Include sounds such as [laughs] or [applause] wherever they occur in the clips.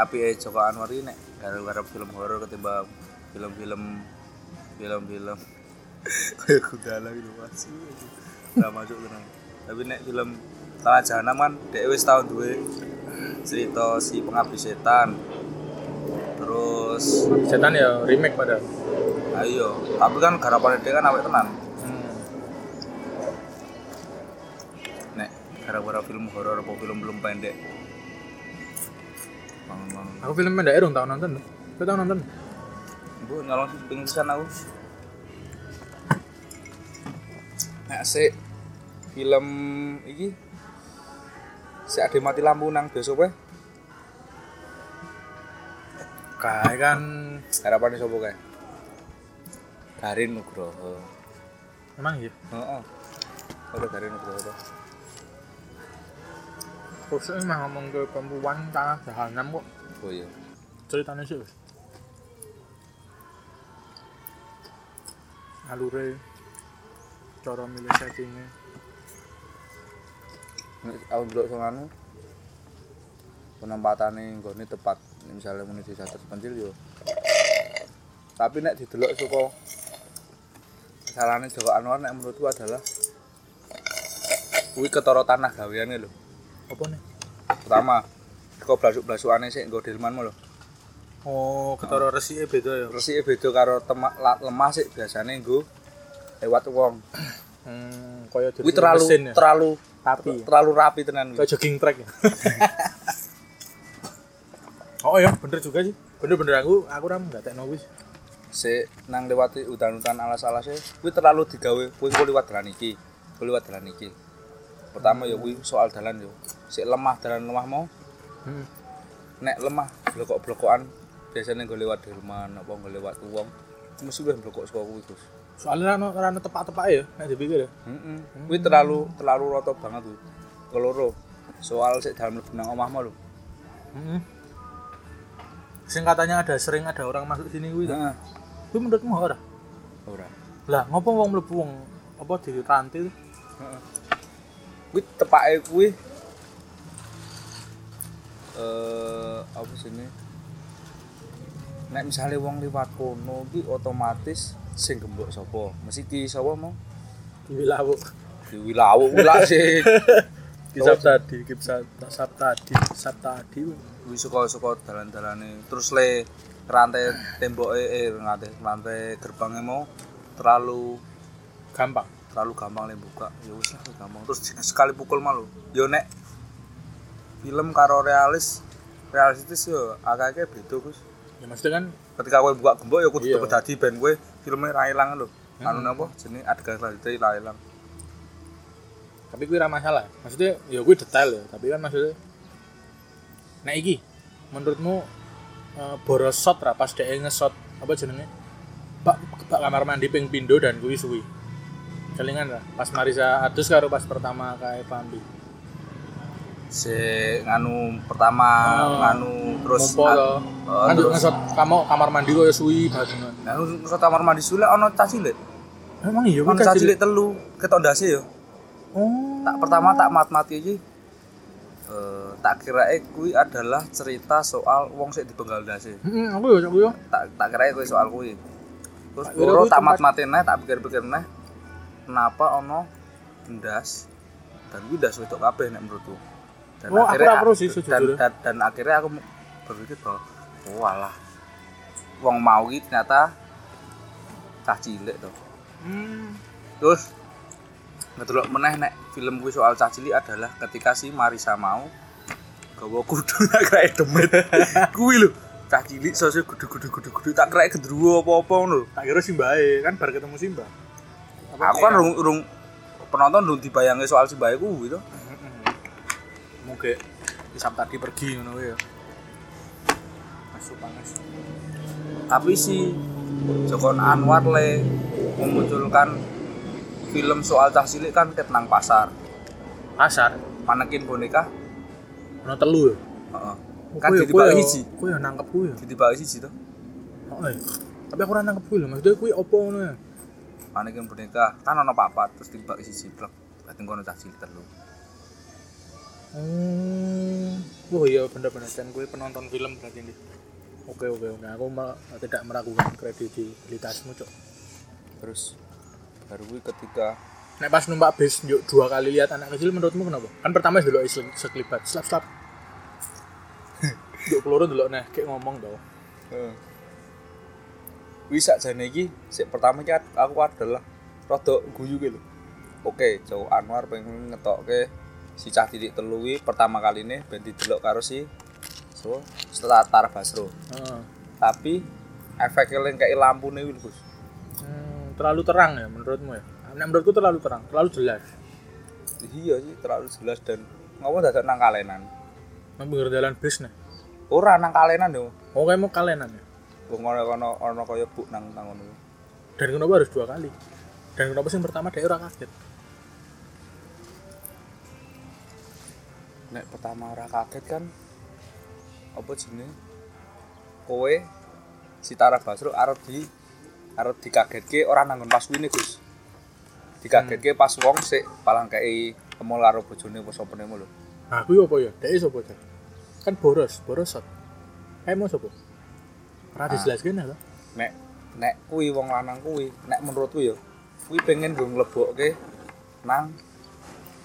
apike Joko Anwar nek. Gara-gara film horor ketimbang film-film film-film. [laughs] Kayak gundala gitu masih nggak masuk tenang tapi nek film Tanah Jahanam kan dia wis tahun duwe cerita si pengabdi setan. Terus Setan ya remake pada. ayo tapi kan garapan dia kan awet tenan. Hmm. nek gara-gara film horor apa film belum pendek bangun Aku film pendek dong tahun nonton. Kau tahu nonton? bu nyolong sih pengen pisan aku. Nek si film iki si ada mati lampu nang bioskop ya Kayak kan harapannya sopo kae? Garin Nugroho. Emang iya. heeh. Ada Garin Nugroho Terus emang ngomong ke perempuan tanah jahanam kok. oh iya Ceritanya sih. Alure cara milih settingnya Nek aku ndelok sing anu penempatane nggone tepat misalnya muni desa terpencil yo tapi nek didelok saka salahnya Joko Anwar nek menurutku adalah kuwi ketara tanah gaweane lho apa nih? Pertama kok blasuk-blasukane sik nggo delman lho. Oh ketara resike beda ya? Resike beda karo temak lemah sik biasane nggo lewat wong. [clears throat] Hmm kaya kuwi terlalu mesin ya? terlalu tapi terlalu rapi tenan kayak jogging track ya? [laughs] Oh iya bener juga sih. Bener-bener aku aku ram nggak tekno wis. Si nang lewati udan-udan alas-alasnya kuwi terlalu digawe kuwi kok liwat dalan iki kok liwat dalan iki pertama ya kuwi soal dalan yo. Si lemah dalan lemah mau hmm. nek lemah blokok-blokokan. Biasanya gue lewat delman apa gue lewat uang. Mesti gue blokok saka kuwi Gus. Soalnya rano rano tepak-tepak ya nek dipikir ya. Heeh kuwi terlalu terlalu roto banget tuh keloro soal sik dalam mlebu nang omahmu lho. Hmm. sing katanya ada sering ada orang masuk sini kuwi heeh. Kuwi menurutmu ora? Ora. Lah ngopo wong mlebu wong apa di rantai Heeh. Kuwi tepake kuwi eh apa sini? Nek misale wong liwat kono ki otomatis sing gembok sapa? Mesti ki sapa mau? di wilawu Di Wilawu kuwi lak sih. [laughs] kisah tadi kisah sab tadi sab tadi Kuwi suka-suka dalan-dalane terus le rantai temboke eh rantai rantai gerbangnya mau terlalu gampang terlalu gampang le buka. Ya wis lah gampang. Terus sekali pukul malu. Yo nek film karo realis realistis yo agak-agak beda Gus. Ya maksudnya kan ketika kowe buka gembok ya kudu Iya. tetep dadi ben kowe. Filmnya ra ilang lho. Hmm. anu napa? Jenenge adegan selanjutnya ra ilang. Tapi kuwi ra masalah. Maksudnya ya kuwi detail ya tapi kan maksudnya nah iki menurutmu eh, boros shot ra pas dhek nge-shot apa jenenge? Bak bak kamar mandi ping pindo dan kuwi suwi kelingan lah. Pas Marisa adus karo pas pertama kae Pambi. Si nganu pertama Oh. nganu terus Mompo to. Oh, kan nge-shot kamu kamar mandi kok ya suwi banget nganu terus kamar mandi sule ana cah cilik. Emang iya ana cah kan cilik. telu ketok ndase yo. Oh. Tak pertama tak mat-mati iki. Eh tak kira kuwi adalah cerita soal wong sik dipenggal ndase. Heeh aku ya aku ya tak tak kira kuwi soal kuwi. Terus loro kuwi tak mat-matin neh tak pikir-pikir neh kenapa ono ndas? Dan kuwi ndas wedok kabeh nek menurutku. Dan Oh, aku ora perlu sih, dan, sejujurnya. dan, dan akhirnya aku berpikir bahwa oh alah. Wong mau iki ternyata cah cilik tuh hmm. terus ngedelok meneh nek film kuwi soal cah cilik adalah ketika si Marisa mau gawa kudu [laughs] tak kira demit. [laughs] Kuwi lho cah cilik sosok kudu kudu kudu kudu tak kira gendruwo apa-apa ngono lho. Tak kira Simbae kan bar ketemu Simba aku kan rung, rung penonton rung dibayangi soal si bayi kuwi to mungkin isap tadi pergi ngono ya. Masuk panas. Tapi si Joko Anwar le memunculkan film soal cah cilik kan ket nang pasar. Pasar? Manekin boneka. Ono telu ya? Heeh. Oh, kan ditibaki ya- siji. kuwi ya nangkep kuwi ya? Ditibaki siji to. Oh, iya. tapi aku ora nangkep kuwi lho maksudnya kuwi opo ngono ya manekin boneka kan ono papat terus tibaki siji blek berarti kono cah cilik telu Hmm. Oh iya bener-bener dan gue penonton film berarti ini. Oke oke oke. Aku me- tidak meragukan kredibilitasmu cok. terus baru gue ketika Nek pas numpak bis yuk dua kali lihat anak kecil menurutmu kenapa? Kan pertama dulu sekelibat, slap slap. [laughs] Yuk peluru dulu nah kayak ngomong tau. Heeh. Wis sakjane iki sik pertama iki aku adalah rada guyu lho. Oke, Jawa Anwar pengen ngetokke si cah titik telu kuwi pertama kali ini ben didelok karo si so setelah Tar Basro. Heeh. Tapi efeknya yang kayak lampu nih Gus. Hmm, terlalu terang ya menurutmu ya? Nek menurutku terlalu terang, terlalu jelas. Iya sih terlalu jelas dan ngomong dadak nang kalenan. Nang pinggir jalan bis nih. Ora nang kalenan yo. Oh kayak mau kalenan ya? Wong ono ono ono kaya buk nang nang ngono. Dan kenapa harus dua kali? Dan kenapa sih yang pertama dia orang kaget? Nek pertama ora kaget kan apa jenenge? Kowe si Tara Basro arep di arep dikagetke ora nanggon pas kuwi Gus. Dikagetke pas wong sik palang kei kemul karo bojone apa sopene lho. Nah, aku apa ya? Sapa? Kan boros, borosot. Kayak mau sapa? Ora dijelaskeun ya, Nek nek kuwi wong lanang kuwi, nek menurutku ya kuwi pengen gue nglebokke nang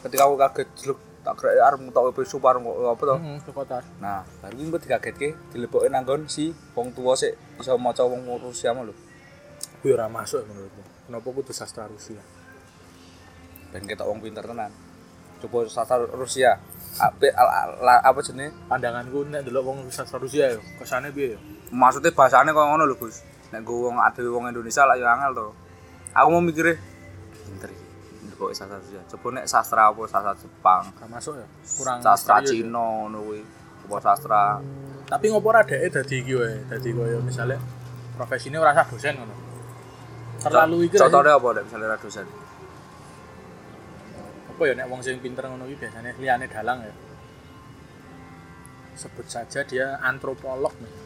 ketika aku kaget jelek tak kira arep ngetok pesu pareng kok apa to. Heeh. Nah, baru kuwi engko digagetke dilebokke nang nggon si wong tuwa sik iso maca wong Rusia mah lho. Kuwi ora masuk menurutmu. Kenapa kudu sastra Rusia? dan kita wong pinter tenan coba sastra Rusia apa apa jenenge Pandanganku nek delok wong sastra Rusia ya, kesane piye ya? Maksudnya bahasane kok ngono lho Gus. Nek gue wong ada wong Indonesia lah ya angel to. Aku mau mikirnya pinter iki. Ndek sastra Rusia coba nek sastra apa? Sastra Jepang. Gak masuk ya? Kurang sastra ya? Cina ngono kuwi. Apa sastra? Tapi ngopo ora dhek dadi iki wae, dadi koyo misale profesine ora sah dosen ngono. Terlalu iki contohnya apa nek misalnya ra dosen? Apa ya nek wong sing pinter ngono iki biasanya liyane dalang ya. Sebut saja dia antropolog. misalnya.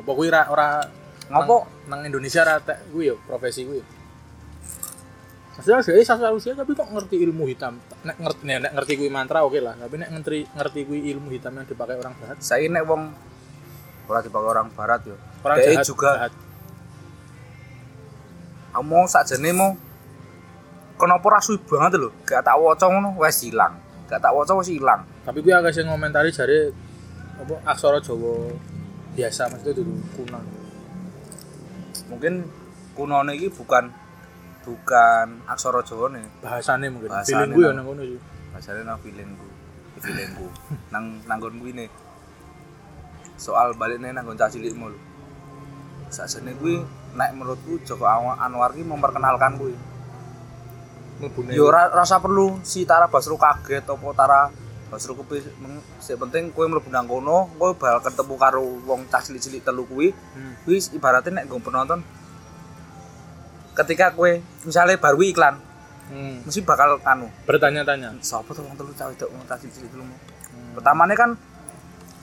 Apa kuwi ora ora Ngopo? nang, nang Indonesia ra tek kuwi ya profesi kuwi. Maksudnya dia sastra Rusia tapi kok ngerti ilmu hitam. Nek ngerti nek ngerti kuwi mantra oke lah, tapi nek ngerti ngerti kuwi ilmu hitam yang dipakai orang jahat. saya nek wong ora dipakai orang barat yo Orang Dia jahat juga jahat. mau sakjane mau kenapa ra suwi banget lho gak tak waca ngono wis ilang gak tak waca wis ilang Tapi kuwi agak sing ngomentari jare apa aksara Jawa biasa maksudnya dulu kuno. mungkin kunone iki bukan bukan aksara Jawa nih Bahasane mungkin. Bahasane Feelingku ya nang- ngono sih. bahasane nang feelingku feelingku nang nanggon kuwi nih soal baliknya nanggon cah cilikmu lho sakjane kuwi nek menurutku Joko Anwar ki memperkenalkan kuwi Mlebune. yo ora rasa perlu si Tara Basro kaget apa Tara Basro kuwi sing penting kowe mlebu nang kono kowe bakal ketemu karo wong cah cilik-cilik telu kuwi Hmm. kuwi ibaratnya nek nggo penonton ketika kowe misalnya baru iklan Hmm. mesti bakal anu Bertanya-tanya. sapa tuh wong telu cah wedok wong cah cilik telu Hmm. pertamane kan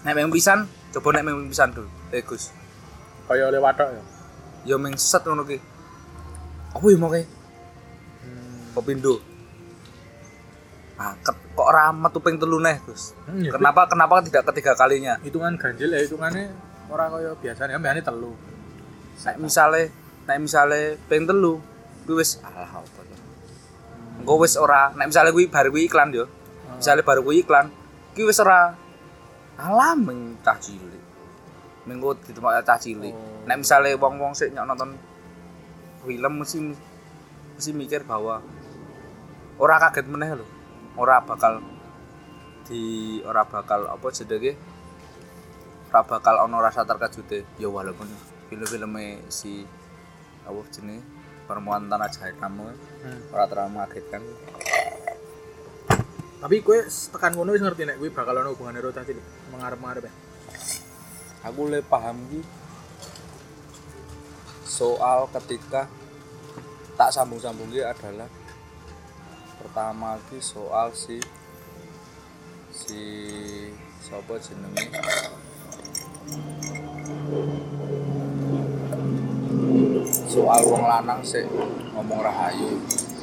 nek meng pisan coba nek meng pisan dulu eh Gus Kaya oleh watok ya. ya meng set ngono ki apa ya mau ki Hmm. pepindo ah ket- kok ora metu ping telu neh Gus? Hmm, ya, kenapa kenapa tidak ketiga kalinya? Hitungan ganjil ya hitungannya ora kaya biasanya ambane telu. nek misale nek misale ping telu kuwi wis alah apa to? Engko wis ora nek misale kuwi baru kuwi iklan yo. Misale baru kuwi iklan kuwi wis ora alah meng cah cilik. Mengko ditemak cah cilik. Oh. nek misale wong-wong sik nyok nonton film mesti mesti mikir bahwa ora kaget meneh lho ora bakal di ora bakal apa jenenge? Ora bakal ono rasa terkejute. Ya walaupun film-filme si apa jenenge? Perempuan tanah jahanam Hmm. ora terlalu mengagetkan. Tapi kowe tekan ngono wis ngerti nek kowe bakal ono hubungane karo tadi mengarep-arep ya. aku le paham ki soal ketika tak sambung-sambung adalah pertama ki soal si si sapa jenenge? Soal wong lanang sik ngomong rahayu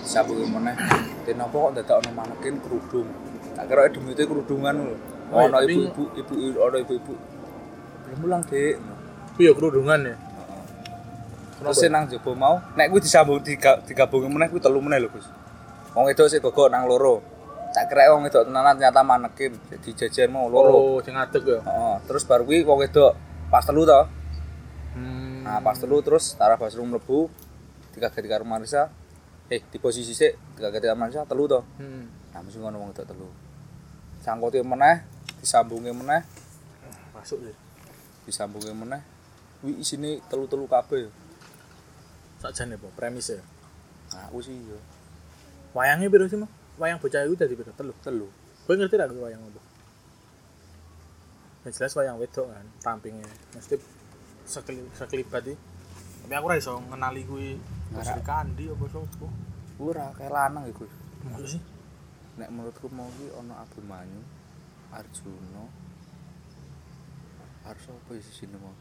sambung meneh? Ten apa kok dadak ono manekin kerudung? Tak kira demite kerudungan lho. Oh, ono ibu-ibu ibu ono ibu-ibu. Belum pulang dek Kuwi ya kerudungan ya. terus nang jaba mau nek kuwi disambung diga- digabungi meneh kuwi telu meneh lho Gus wong wedok sik gogok nang loro tak kira wong wedok tenanan ternyata manekin jadi jajan mau loro Oh, sing ngadeg ya. Heeh, terus baru kuwi wong wedok pas telu to Hmm. nah pas telu terus Tara Basro mlebu digageti karo Marisa eh di posisi sik digageti karo Marisa telu to Hmm. nah mesti ngono wong wedok telu sangkute meneh disambungi meneh Masuk sih. disambungi meneh kuwi isine telu-telu kabeh Sakjane apa? Premis ya. nah aku sih yo Wayangnya piro sih, Mas? Wayang bocah itu dadi piro? Telu. telu Kowe ngerti kuwi wayang apa? Yang jelas wayang wedok kan, rampingnya. Mesti sekeli sekelibat iki. Tapi aku ora iso ngenali Ora. Sri Kandi apa kuwi ora kayak lanang iku Maksud sih? nek menurutku mau ki ono Abimanyu Arjuna harus apa isi sini mau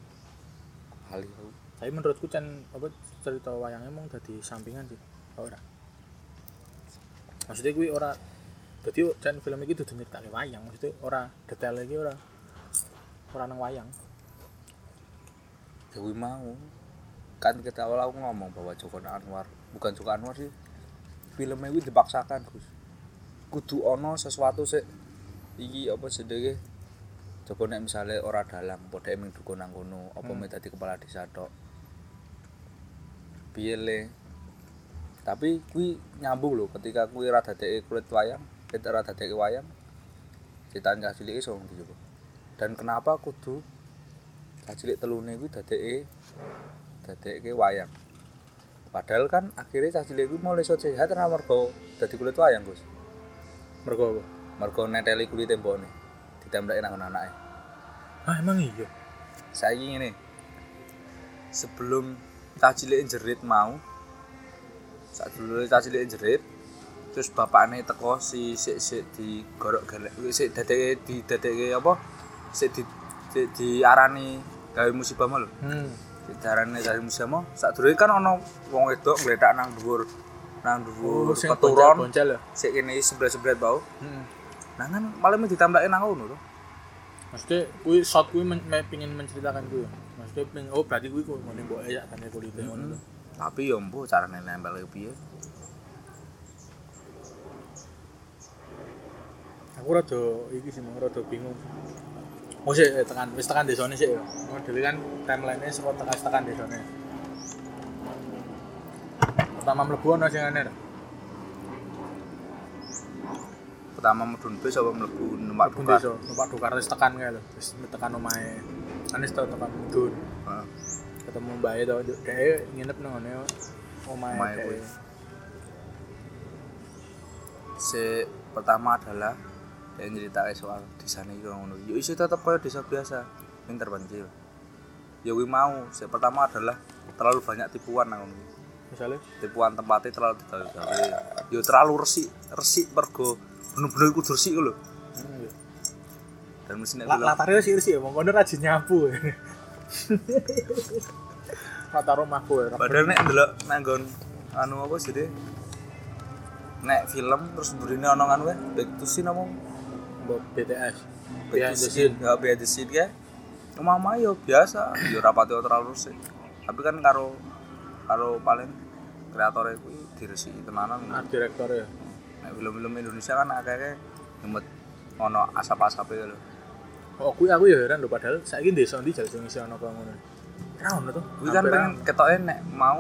aku Tapi menurutku can apa cerita wayangnya emang dadi sampingan sih. Oh, ora. Maksudnya kuwi ora dadi can film iki dudu nyritake wayang, maksudnya ora detail iki ora ora nang wayang. Dewi mau kan kita awal aku ngomong bahwa Joko Anwar bukan Joko Anwar sih filmnya itu dipaksakan Gus kudu ono sesuatu sih iki apa sedeke Joko nek misalnya ora dalang padha emang dukun nang kono apa Hmm. hmm. dadi kepala desa tok piye le tapi kuwi nyambung lho ketika kuwi ora dadeke kulit wayang kita ora dadeke wayang critane cah cilik iso coba dan kenapa kudu cah cilik telune kuwi dadeke dadeke wayang? Padahal kan akhirnya cah cilik kuwi mulai iso sehat ora mergo dadi kulit wayang Gus. Mergo mergo neteli kulit tembokne ditembaki nang anake. Ah, emang iya. saiki ngene. Sebelum cah cilik jerit mau saat dulu cah cilik jerit terus bapakne teko si sik sik di gorok galek sik dadeke di dadeke apa sik di di, diarani gawe musibah mau lho Hmm. diarani gawe musibah mau saat dulu kan ono wong wedok ngledak nang dhuwur nang dhuwur Oh, boncel ya. sik kene sebelah-sebelah bau Hmm. nah kan malah ditambahke nang ngono Maksudnya kuwi shot kuwi men, me- pingin menceritakan kuwi. Maksudnya ping oh berarti kuwi kuwi ngene mbok ya kan kulite ngono lho. Tapi yo mbuh carane nempel piye Aku rada iki sih mau rada bingung. Oh sih eh, tekan wis tekan desane sih. Model kan timeline-nya saka tekan tekan desane. Pertama mlebu ono sing aneh. pertama mudun bis apa mlebu numpak Mlebu duka desa, numpak dokar wis tekan kae lho. Wis tekan omahe. Anis tau tekan mudun. Heeh. Ketemu mbak e tau dhek nginep nang ngene omahe dhek. kuwi. si pertama adalah dia nyeritain soal desa ini ngono yo iso tetep kaya desa biasa yang terpencil ya kuwi mau si pertama adalah terlalu banyak tipuan nang ngono Misalnya tipuan tempatnya terlalu digawe-gawe yo terlalu resik resik mergo bener-bener kudu resik lho hmm, iya. dan mesti nek La- latarnya sih sih ya, mau rajin nyapu. [laughs] Rumahku ya. padahal nek ndelok nanggon anu apa sih deh nek film terus burine ono anu ya back to scene apa Mbok BTS. Behind the scene. Ya behind the scene ya. Mama yo biasa, yo rapati terlalu sih. Tapi kan karo karo paling kreatornya kuwi diresiki tenanan. Art director ya. Nek film-film Indonesia kan akeh nyemet ono asap-asape lho. Oh, kuwi aku ya heran lho padahal saiki desa ndi sing isi ana kaya ngono. Ono to. Kuwi kan pengen ketoke nek mau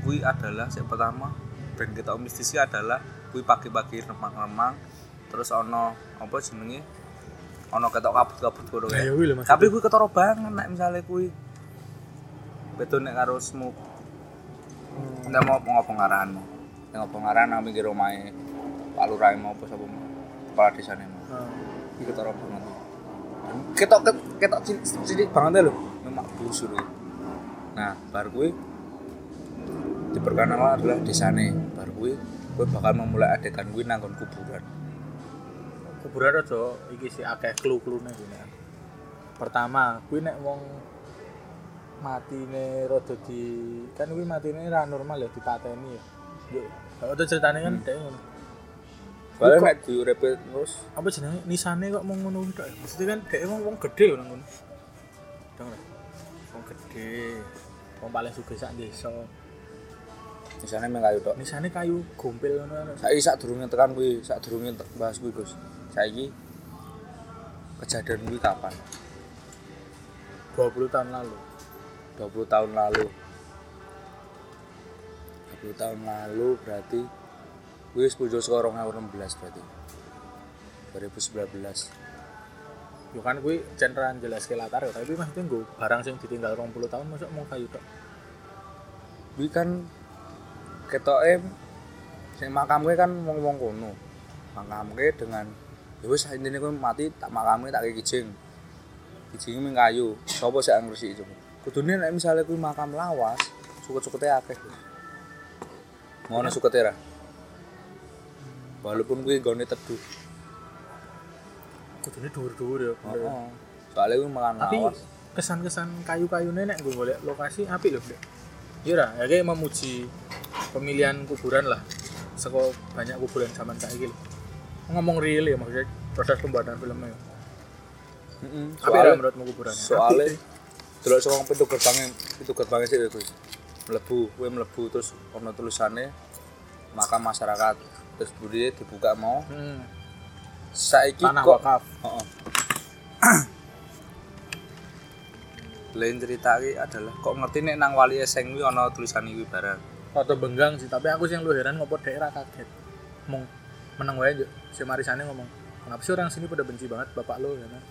kuwi adalah yang pertama ben ketok mistisnya adalah kuwi pagi-pagi remang-remang terus ono apa jenenge ono ketok kabut-kabut ngono Ya, kae. ya. Tapi kuwi ketara banget nek misalnya kuwi betul nek karo smoke Hmm. Ndak mau ngopo ngarahanmu. Nek ngopo ngarahan nang pinggir omahe Pak Lurah mau apa sapa mau. Kepala desane mau. Iki ketara banget. Ketok ket- ketok cilik cilik banget lho. Busur. Nah, bar kuwi diperkenalkan adalah desane. Bar kuwi kowe bakal memulai adegan kuwi nang nggon kuburan. Kuburan aja iki sih akeh clue-cluene gini. Pertama, kuwi nek wong matine rada di kan kuwi matine ra normal ya dipateni ya. Yo, itu ceritanya kan dhek ngono. Soalnya nek diurepe terus apa jenenge nisane kok mau ngono tok ya? Maksudnya kan dhek wong wong gede lho nang ngono. Gede. Wong paling sugih sak desa. misalnya meng kayu tok. Nisane kayu gompel ngono. Saiki sak durunge tekan kuwi, sak durunge bahas kuwi, Gus. Saiki kejadian kuwi kapan? 20 tahun lalu. 20 tahun lalu. 20 tahun lalu berarti kuwi wis muncul saka 2016 berarti. 2019. Yo kan kuwi cenderan jelas ke latar ya, tapi maksudnya nggo barang sing ditinggal 20 tahun masuk mau kayu tok. Kuwi kan ketoke sing makamke kan wong-wong kono. Makamke dengan ya wis intine kowe mati tak makamke tak kijing. Kijinge ming kayu. Sopo sik ngresiki coba? Kudune nek misale kuwi makam lawas, suket-sukete akeh. Ngono sukete ra. Walaupun kuwi gone teduh. Kudune dhuwur-dhuwur ya. bener ya. Heeh. Soale kuwi makam Tapi lawas. kesan-kesan kayu-kayune nek gue golek lokasi apik lho, Dek. Iya lah, ya kayak memuji pemilihan kuburan lah. Seko banyak kuburan zaman saiki lho. Ngomong real ya maksudnya proses pembuatan filmnya. ya. Heeh. Apik lah menurutmu kuburannya? soalnya delok saka pintu gerbangnya pintu gerbangnya sih kuwi mlebu kuwi mlebu terus ono tulisannya makam masyarakat terus budi dibuka mau Hmm, saiki tanah kok wakaf. heeh [clears throat] lain cerita iki adalah kok ngerti nek nang wali eseng kuwi ono tulisan iki barang Foto benggang sih, tapi aku sih yang lu heran ngopo daerah kaget. Ngomong menang wae. Si Marisane ngomong, "Kenapa sih orang sini pada benci banget bapak lo?" ya kan.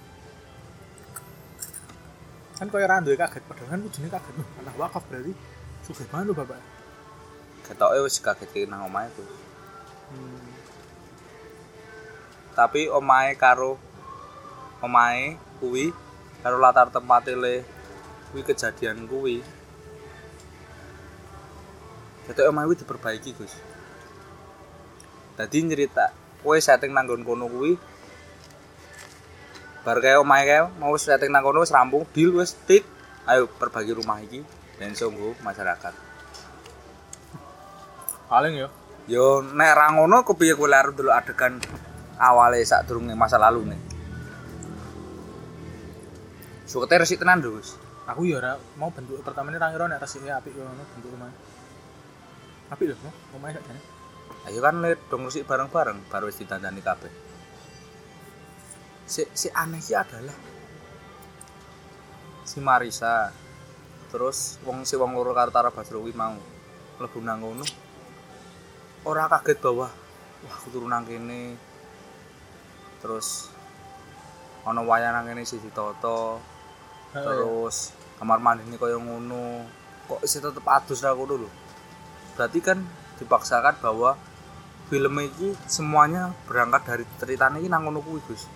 Koyo ra duwe kaget, padahal kan kudune kaget. Tanah wakaf berarti sugih banget lo bapak. ketoke wis kaget nang omahe tuh Hmm. Tapi omahe karo omahe kuwi karo latar tempate le kuwi kejadian kuwi Dadi omahe kuwi diperbaiki, Gus. Dadi nyerita kowe setting nang nggon kono kuwi bar kae omahe kae mau setting nang kono wis rampung deal wis tik ayo perbaiki rumah iki ben nggo masyarakat. Paling ya. Yo nek ra ngono kepiye kowe arep delok adegan awale sak durunge masa lalu nih. Sukete resik tenan Gus. Aku ya ora mau bentuk pertamanya ra ngira nek resike apik yo ngono bentuk rumah. Apik lho, omahe sak jane. Ayo kan le dong resik bareng-bareng baru wis ditandani kabeh. Si, si aneh sih adalah si Marisa terus wong si wong loro karo Tara Basro kuwi mau mlebu nang ngono ora kaget bahwa wah aku turun nang kene terus ana wayang nang kene siji toto terus kamar mandi ini kaya ngono. Kok isi tetep adus ngono lho? Berarti kan dipaksakan bahwa film ini semuanya berangkat dari ceritanya ini nang ngono kuwi Gus.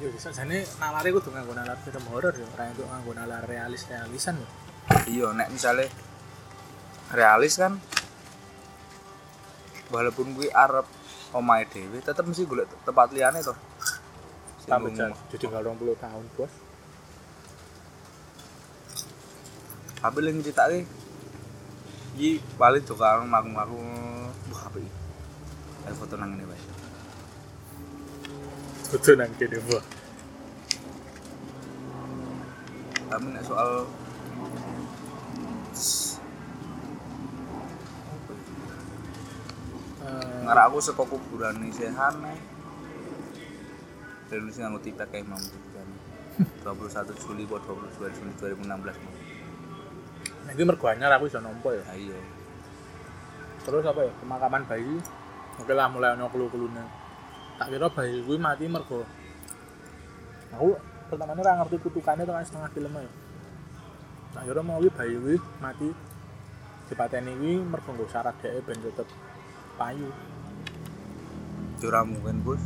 Yo bisa jane nalare kudu nganggo nalar film horor ya, ora untuk nganggo nalar realis realisan ya. iya nek misalnya realis kan walaupun gue arep omahe dhewe tetep mesti golek tempat liyane to Tambah ngomong. jan ditinggal 20 tahun, Bos. tapi yang ceritake iki paling tukang maku-maku wah apa iki ayo foto nang ngene wae Betul nang kene, Bos. tapi nek soal ngarah aku saka kuburan sehan nih Indonesia nganggo tipe kayak mau kuburan 21 [laughs] Juli buat 22 Juli 2016 mau Nah, iki mergo anyar aku iso nampa ya. ayo Terus apa ya? Pemakaman bayi. Oke lah mulai ono kelu-kelune. Tak kira bayi kuwi mati mergo Aku pertamanya ora ngerti kutukannya tekan setengah film ya. Tak kira mau kuwi bayi kuwi mati dipateni kuwi mergo syarat dhek ben tetep payu. Curah mungkin bos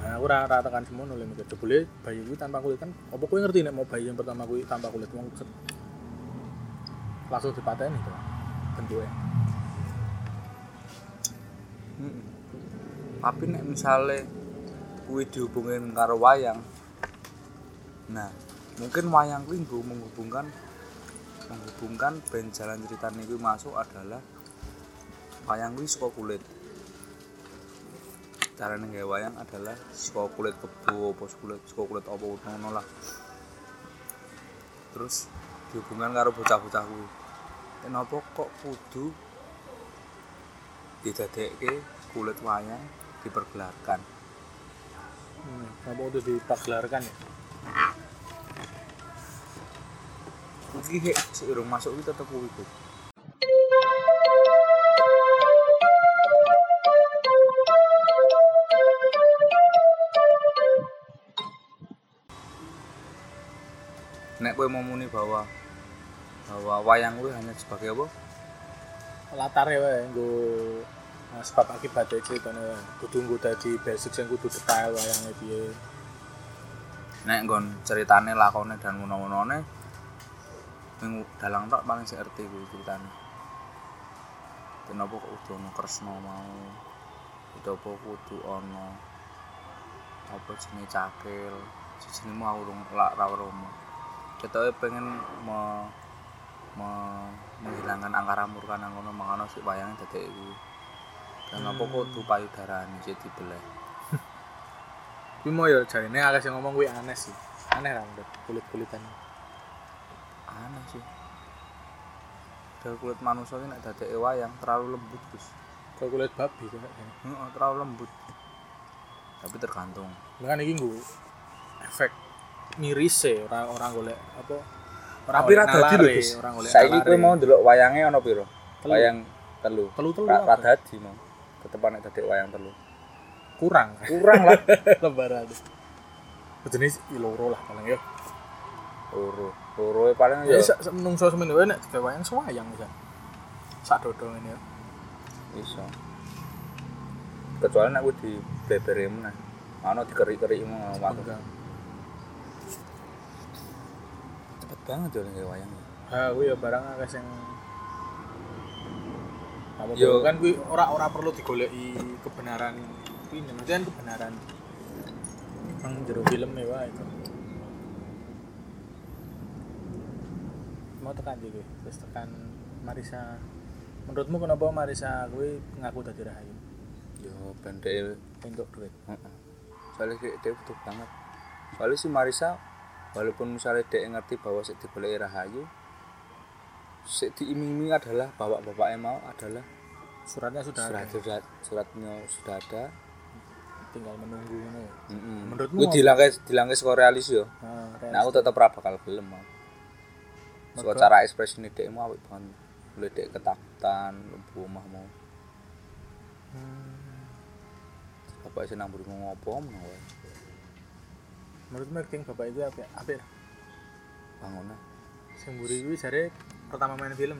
Nah, aku ora ora tekan semono lho mikir jebule bayi kuwi tanpa kulit? Kan apa kowe ngerti nek mau bayi yang pertama kuwi tanpa kulit wong langsung dipateni to bentuknya. tapi nek misale kuwi dihubungin karo wayang nah mungkin wayang kuwi nggo menghubungkan menghubungkan ben jalan ceritanya kuwi masuk adalah wayang kuwi saka kulit carane gawe wayang adalah saka kulit kebo apa kulit saka kulit apa ngono lah. Terus dihubungkan karo bocah-bocah kuwi kenapa kok kudu didadekke kulit wayang dipergelarkan? Hmm, kenapa udah dipagelarkan ya? Iki sik masuk iki tetep kuwi kowe mau muni bahwa bahwa wayang kuwi hanya sebagai apa? latar ya wae nggo nah, sebab akibat ceritane wae kudu nggo dadi basic sing kudu detail wayange piye Nek nggon ceritane lakone dan ngono-ngonone ning dalang tok paling sik ngerti kuwi ceritane. Kenapa kok kudu ono Kresna mau? Kenapa kudu ono apa jenenge cakil? Jenenge mau urung lak ra romo. Ketoke pengen me, me, menghilangkan angkara murka nang kono makane sik wayange dadek kuwi. Kenapa Hmm. kudu payudarane sik dibeleh? [laughs] kuwi mau ya jarine akeh sing ngomong kuwi aneh sih. Aneh ra menurut kulit-kulitan aneh sih. Dari kulit manusia ini nek dadeke wayang terlalu lembut Gus. Kok kulit babi kok Heeh, terlalu lembut. Tapi tergantung. Dengan iki nggo efek miris e ora ora golek apa ora tapi ra golek dadi lho nalare, Gus. ora golek saiki kowe mau ndelok wayange ana piro? Wayang telu. Telu telu ra ra apa? dadi mau. Tetep nek dadek wayang telu. Kurang. Kurang lah. [laughs] Lebaran. Jenis loro lah paling ya loro. Loro e paling ya menungso semene wae nek gawe wayang sewayang bisa sak dodo ngene ya iso. Kecuali nek di blebere meneh. Ana dikerik-kerik mau waktu Enggak. cepet banget yo nek wayang ha kuwi ya barang akeh sing apa Yo. kan kuwi ora ora perlu digoleki kebenaran. Kuwi maksudnya kan kebenaran. Nang jero film ya wae itu. Mau tekan juga terus tekan Marisa. Menurutmu kenapa Marisa kuwi ngaku tadi rahayu? Yo pendek untuk duit. Soalnya kayak dia butuh banget. Soalnya si Marisa walaupun misalnya dia ngerti bahwa sik dibeli Rahayu sik diiming-iming adalah bapak-bapaknya mau adalah suratnya sudah surat, ada surat suratnya sudah ada. tinggal menunggu ini Heeh. Menurutmu Kuwi dilangke dilangke saka realis yo. nah, Nah, aku tetep ora bakal gelem mau. Saka cara ekspresi mau banget. Boleh dek ketakutan, lembu omah mau. Hmm. Bapak sih nang mburi ngopo ngono wae. menurutmu acting bapak itu apa apa Bangunnya. sing mburi kuwi jare pertama main film.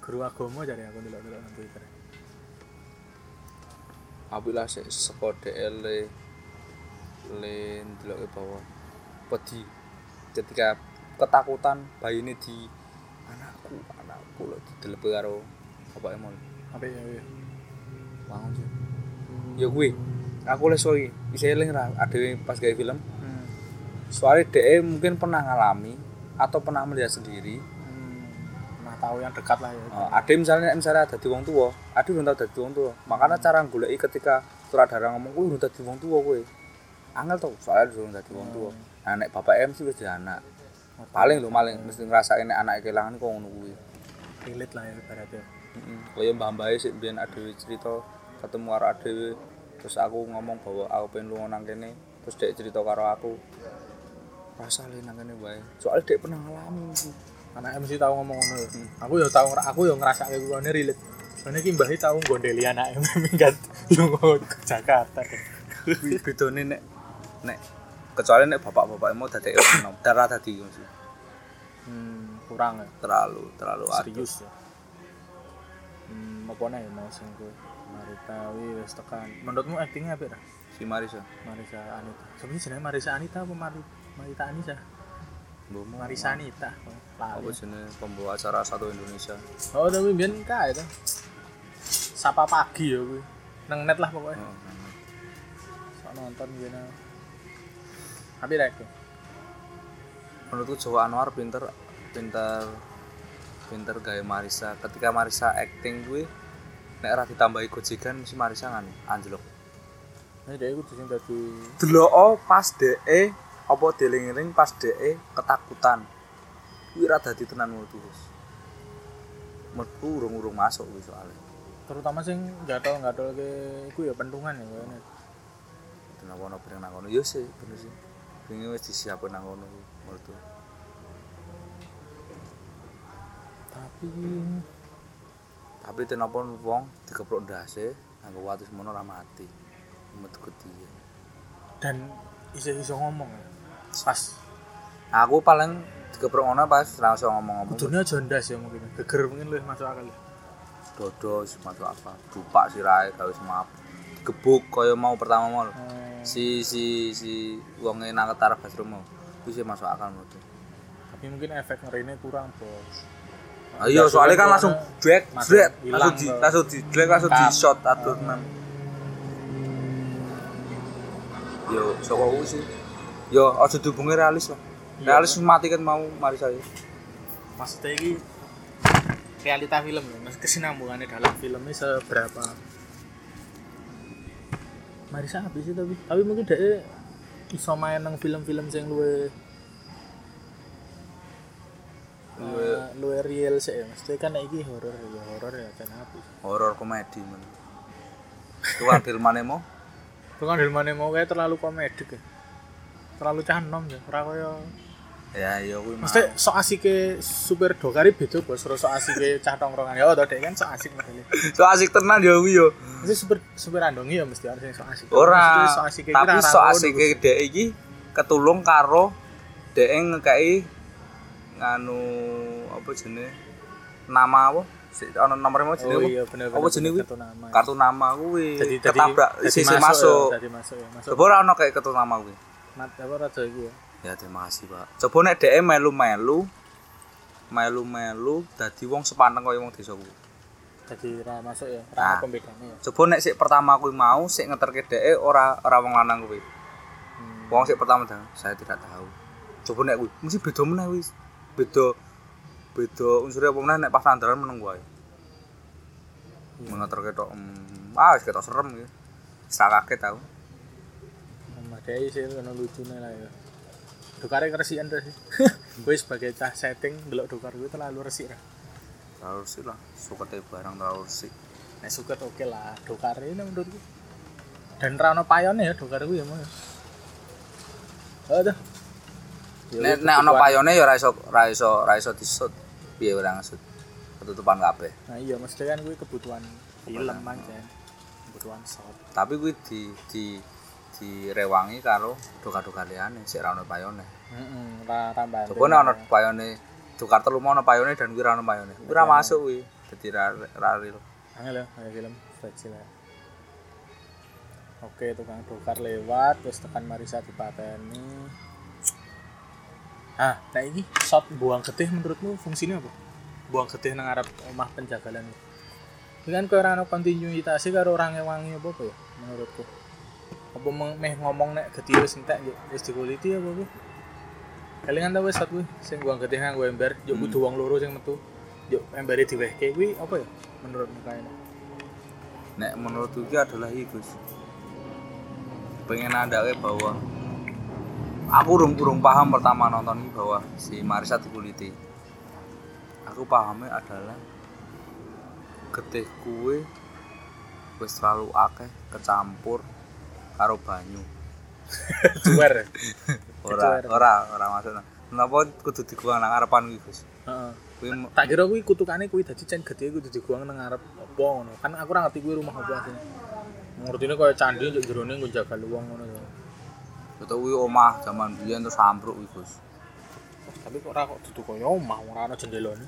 Guru agama jare aku ndelok-ndelok nang Twitter. Apik lah sik saka DL le le ndeloke bahwa wedi ketika ketakutan bayi ini di anakku anakku lho didelepe karo bapake mau apa ya ya? Bangun sih ya gue aku les sorry bisa eling ra adewe pas gawe film. Soalnya DE mungkin pernah ngalami atau pernah melihat sendiri hmm. tahu yang dekat lah ya Uh, ade misalnya misalnya ada di wong tua, ade belum tahu dadi wong tua. Makanya cara goleki ketika sutradara ngomong kuwi udah dadi wong tua kowe. Angel tau, soalnya durung dadi wong tua. Nah nek bapak M sih wis di anak. Paling lho paling mesti ngrasake nek anak kelangan kok ngono kuwi. relate lah ya ibaratnya Heeh. Kaya Mbah Mbah sik biyen adewe cerita ketemu karo adewe terus aku ngomong bahwa aku pengen lunga nang kene terus dek cerita karo aku rasa le nang kene wae. Soalnya dek pernah ngalami iki. anak MC tahu ngomong ngono ya. aku ya tahu aku ya ngerasa kayak gue relate. Soalnya ki mbah tahu gondeli anak minggat [laughs] lu ke Jakarta. Kuwi bedone nek nek kecuali nek bapak-bapak mau dadi nom darah dadi mesti hmm, kurang ya? Terlalu terlalu serius ya? Hmm, apa nih mau sing ku Marita wi wis tekan. Menurutmu actingnya apa dah si Marisa. Marisa Anita. Sebenarnya jenenge Marisa Anita apa Mari Marita Anissa. Marisa Anita. Lali. Jenenge pembawa acara satu Indonesia? Oh tapi biyen kae itu sapa pagi ya kuwi. Nang net lah pokoknya oh, sok nonton biyen tapi rek. Menurutku Jawa Anwar pinter pinter pinter gawe Marisa. Ketika Marisa acting gue nek ora ditambahi gojegan mesti Marisa kan anjlok. Nah, dia kudu sing dadi delok pas DE apa dieling-eling pas DE ketakutan. Kuwi ra dadi tenan ngono terus metu urung-urung masuk kuwi soalnya. Terutama sing gatol-gatol ke iku ya pentungan ya kayaknya. kenapa ono bareng nang kono. Yo sih bener sih. Wingi wis disiapin nang kono mertu Tapi tapi kenapa wong dikeprok ndase nganggo watu semono ra mati. Metu gede. Dan iso-iso ngomong ya. Pas. Aku paling dikeprok ngono pas langsung ngomong-ngomong. Kudune aja ndas ya mungkin. Geger mungkin luwih masuk akal. ya. dodo masuk apa dupak sirahe gawe semap gebuk kaya mau pertama mau lho. Oh, si si si wonge nang ketara basrum mau itu sih masuk akal menurutku. Tapi mungkin efek ngerine kurang, Bos. ah, iya soalnya kan langsung drag drag. Langsung di langsung di drag langsung di shot atur nang yo kuwi sih yo aja dihubungi realis lah. Iya, realis mati kan mau mari saya. Maksudnya ini realita film ya mas. Kesinambungannya dalam film ini seberapa? Marisa habis sih tapi. Tapi mungkin dia iso main nang film-film yang luwe luwe luwe real sih ya maksudnya kan iki horor ya horor ya kan habis. Horor komedi men. Itu kan filmane mau kan dari mana mau kayak terlalu komedi ya terlalu canom ya ora kaya ya iya kuwi Mesti sok asik ke supir dokari beda bos, terus sok asik ke cah tongkrongan ya, udah dek kan sok asik modelnya. so asik tenan yo kuwi yo Mesti supir supir andongi ya mesti harus sok asik. ora sok asik tapi sok asik dhek iki ketulung karo dhek ngekeki nganu apa jenenge nama apa ana nomor mau jenenge Oh apa? iya bener Apa jenenge kuwi? Kartu nama. kartu nama kuwi ketabrak sisi masuk. masuk ya, masuk ya, masuk. ora ono kayak kartu nama kuwi Mat apa raja iki ya. ya terima kasih pak coba nek dhek melu-melu melu-melu dadi wong sepanteng kaya wong desa kuwi Jadi ra masuk ya, Nah. ra pembedane ya. coba nek sik pertama kuwi mau sik ngeterke dhek ora ora wong lanang kuwi Hmm. Wong sik pertama dah, saya tidak tahu. Coba nek kuwi mesti beda meneh wis. Beda beda unsur apa meneh nek pas andaran meneng wae. Mengeter ketok hmm, ah wis ketok serem iki. Sak kaget tau. Memadai sih ono lucune lah ya. Dokare keresikan sih. [laughs] Gue sebagai cah setting delok dokar gue terlalu resik lah. Terlalu sih lah, sukete barang terlalu sih. Nek suket oke lah, dokar ini menurutku. Dan rano payone ya dokar gue ya mau. Aduh. Ya, Nek nek ana payone ya ora iso ora iso ora iso disut. Piye ora ngesut. Ketutupan kabeh. Nah iya mesti kan gue kebutuhan film aja. Kebutuhan shot. Tapi kuwi di di direwangi karo dokar-dokar liyane sik ra ono payone. Heeh, ra tambah. Coba nek ono payone Dokar telu mau ono payone dan kuwi ra ono payone. Kuwi ra masuk kuwi. Dadi ra ra real. Angel ya, kayak film fragile ya. Oke, tukang dokar lewat, terus tekan Marisa dipateni. Ah, nah ini shot buang getih menurutmu fungsinya apa? Buang getih nang arep omah penjagalan ini. Ini kan kaya ora ono kontinuitas karo orang wangi apa apa ya menurutku. Apa meng- meh ngomong nek getih wis entek yo wis dikuliti apa kuwi? Kelingan ta wis shot kuwi sing buang getih nganggo ember, yo kudu wong loro sing metu. Yo embere diwehke kuwi apa ya menurutmu kayaknya? Nek menurut iki adalah iki Gus. Pengen andake bahwa aku urung urung paham pertama nonton ini bahwa si Marisa dikuliti. Aku pahamnya adalah getih kue wis terlalu akeh kecampur karo banyu. [laughs] Juar. Ora ora ora maksud. Kenapa kudu dikuang nang arepan kuwi Gus? Heeh. Kuwi Tak kira kuwi kutukane kuwi dadi cen gede kudu diguang nang ngarep apa ngono. Kan aku ora ngerti kuwi rumah apa asline. Ngertine kaya candi njok jerone nggo jaga luwung ngono ya. betul kuwi omah zaman biyen terus ambruk kuwi Gus. Tapi kok ora kok dudu kaya omah ora ana jendelane.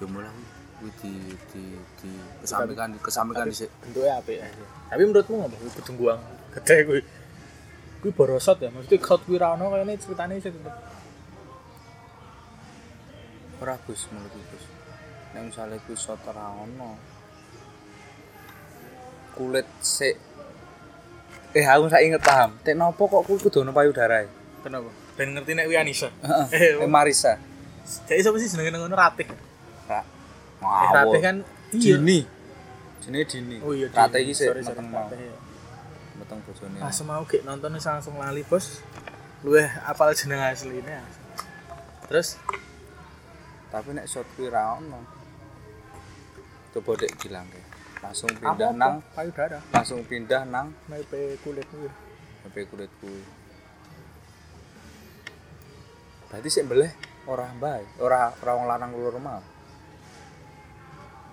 Ya mulai kuwi di di di kesampingkan kesampingkan dhisik. bentuknya apik aja. Tapi menurutmu ngopo kuwi kudu guang gede kuwi? Kuwi borosot ya, maksudnya shot kuwi ra ono kayane ceritane sih tetep. Ora Gus menurut Gus. Nek misale kuwi shot ono. Kulit sik Eh aku sak inget paham. Tek nopo kok kuwi kudu ono payudara. Kenapa? Ben ngerti nek kuwi. Heeh. Eh Marisa. Jadi sapa sih jenenge ngono Ratih? Ra. Eh Ratih kan iya. Dini. jenenge Dini Oh iya. rate Dini. iki sik meteng mau Rate, ya. meteng bojone Pas mau gek nonton wis langsung lali, Bos. Luwih apal jeneng asline. Terus tapi nek shot kuwi ra ono coba dek bilang langsung pindah nang payudara, langsung pindah nang mepe kulit kuwi. HP kulit kuwi berarti sik mbeleh ora bae ora ora wong lanang keluar rumah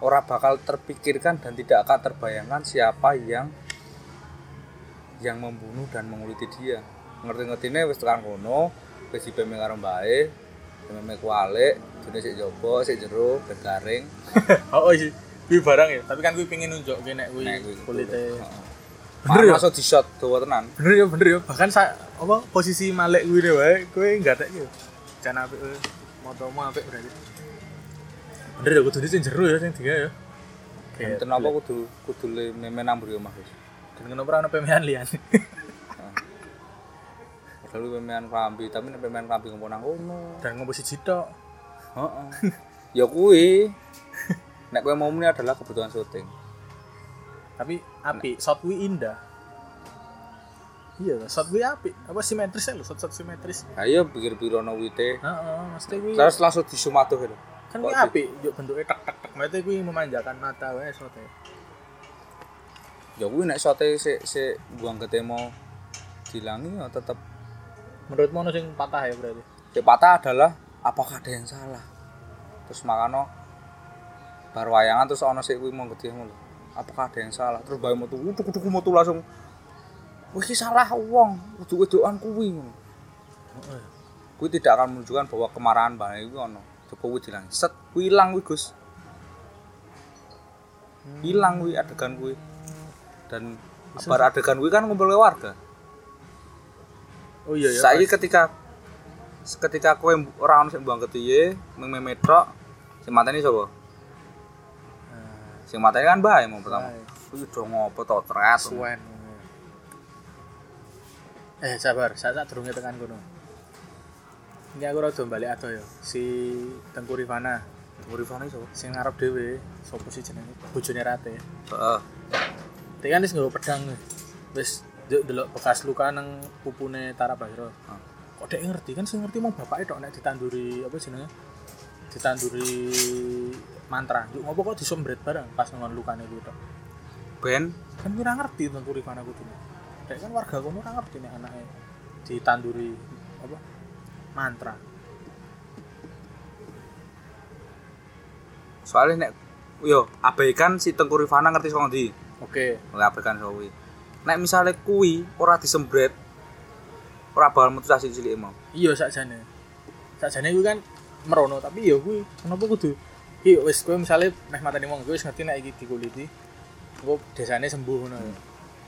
ora bakal terpikirkan dan tidak akan terbayangkan siapa yang yang membunuh dan menguliti dia ngerti-ngertine wis tekan kono wis dipeme karo mbae peme kualik dene sik jopo sik jero garing [laughs] Oh, oh iya. Kuwi barang ya, tapi kan kuwi pengen nunjuk nek kuwi nek kuwi kulite. Bener ya? masuk di shot dawa tenan Bener ya, bener ya. Bahkan sa apa posisi malek kuwi deh wae, kuwi enggak tek yo. Jan apik kuwi. Motomu apik berarti. Bener ya kudu sing jero ya sing diga ya. Kayak Enten apa kudu kudu le meme nang mriki omah Gus. Dan kenapa ora ono pemehan liyan? [laughs] Padahal lu pemean klambi, tapi nek pemean klambi ngopo nang kono. Dan ngopo siji tok. Heeh. Ya kuwi. [laughs] Nek kowe mau muni adalah kebutuhan syuting. Tapi apik, shot kuwi indah. Iya, shot kuwi apik. Apa simetris ya lho, shot-shot simetris. Ayo pikir-pikir ono wite. Heeh, mesti kuwi Terus langsung disumatuh lho. Kan kuwi apik, yo bentuke tek tek tek. Mate kuwi memanjakan mata wae shot Ya kuwi nek shot-e sik sik buang ketemo dilangi ya tetep Menurutmu ono sing patah ya berarti? sik patah adalah apakah ada yang salah. Terus makano bar wayangan terus ono sik kuwi mau gede ngono. Apakah ada yang salah? Terus bae metu kudu metu langsung Wih, iki salah wong, kudu wedokan kuwi ngono. Heeh. Kuwi tidak akan menunjukkan bahwa kemarahan bae kuwi ono. Coba kuwi dilang. Set kuwi ilang kuwi, Gus. Hilang kuwi adegan kuwi. Dan bar adegan kuwi kan ngumpul ke warga. Oh iya ya. Saiki ketika ketika kowe ora ono sing buang ketiye, mung memetok, sing mateni sapa? Nah, Sing mateni kan bae mau pertama. Kuwi do ngopo to. Suwen. Eh sabar, saya tak durunge tekan kono. Ini aku rada balik ado ya. Si Tengku Rifana Urifane sapa? sing ngarep dhewe, sapa sih jenenge? Bojone Rate. Heeh. Dia kan wis nggawa pedang. Wis delok bekas luka nang pupune Tara Basro. Kok dek ngerti kan sing ngerti mau bapake tok nek ditanduri apa jenenge? Ditanduri mantra. Yuk ngopo kok disombret bareng pas ngon lukane kuwi tok. Ben kan gue ngerti tentang Rifana kudune kayak kan warga kono ora ngerti nek anaknya ditanduri apa mantra. Soalnya nek yo abaikan si Tengku Rifana ngerti saka ndi? oke. Oleh abaikan kuwi. Nek misale kuwi ora disembret ora bakal metu sasi cilik mau. iya sakjane. Sakjane gue kan merono tapi ya gue kenapa kudu? Iki wis kowe misale meh mateni wong gue wis ngerti nek iki dikuliti engko desane sembuh ngono.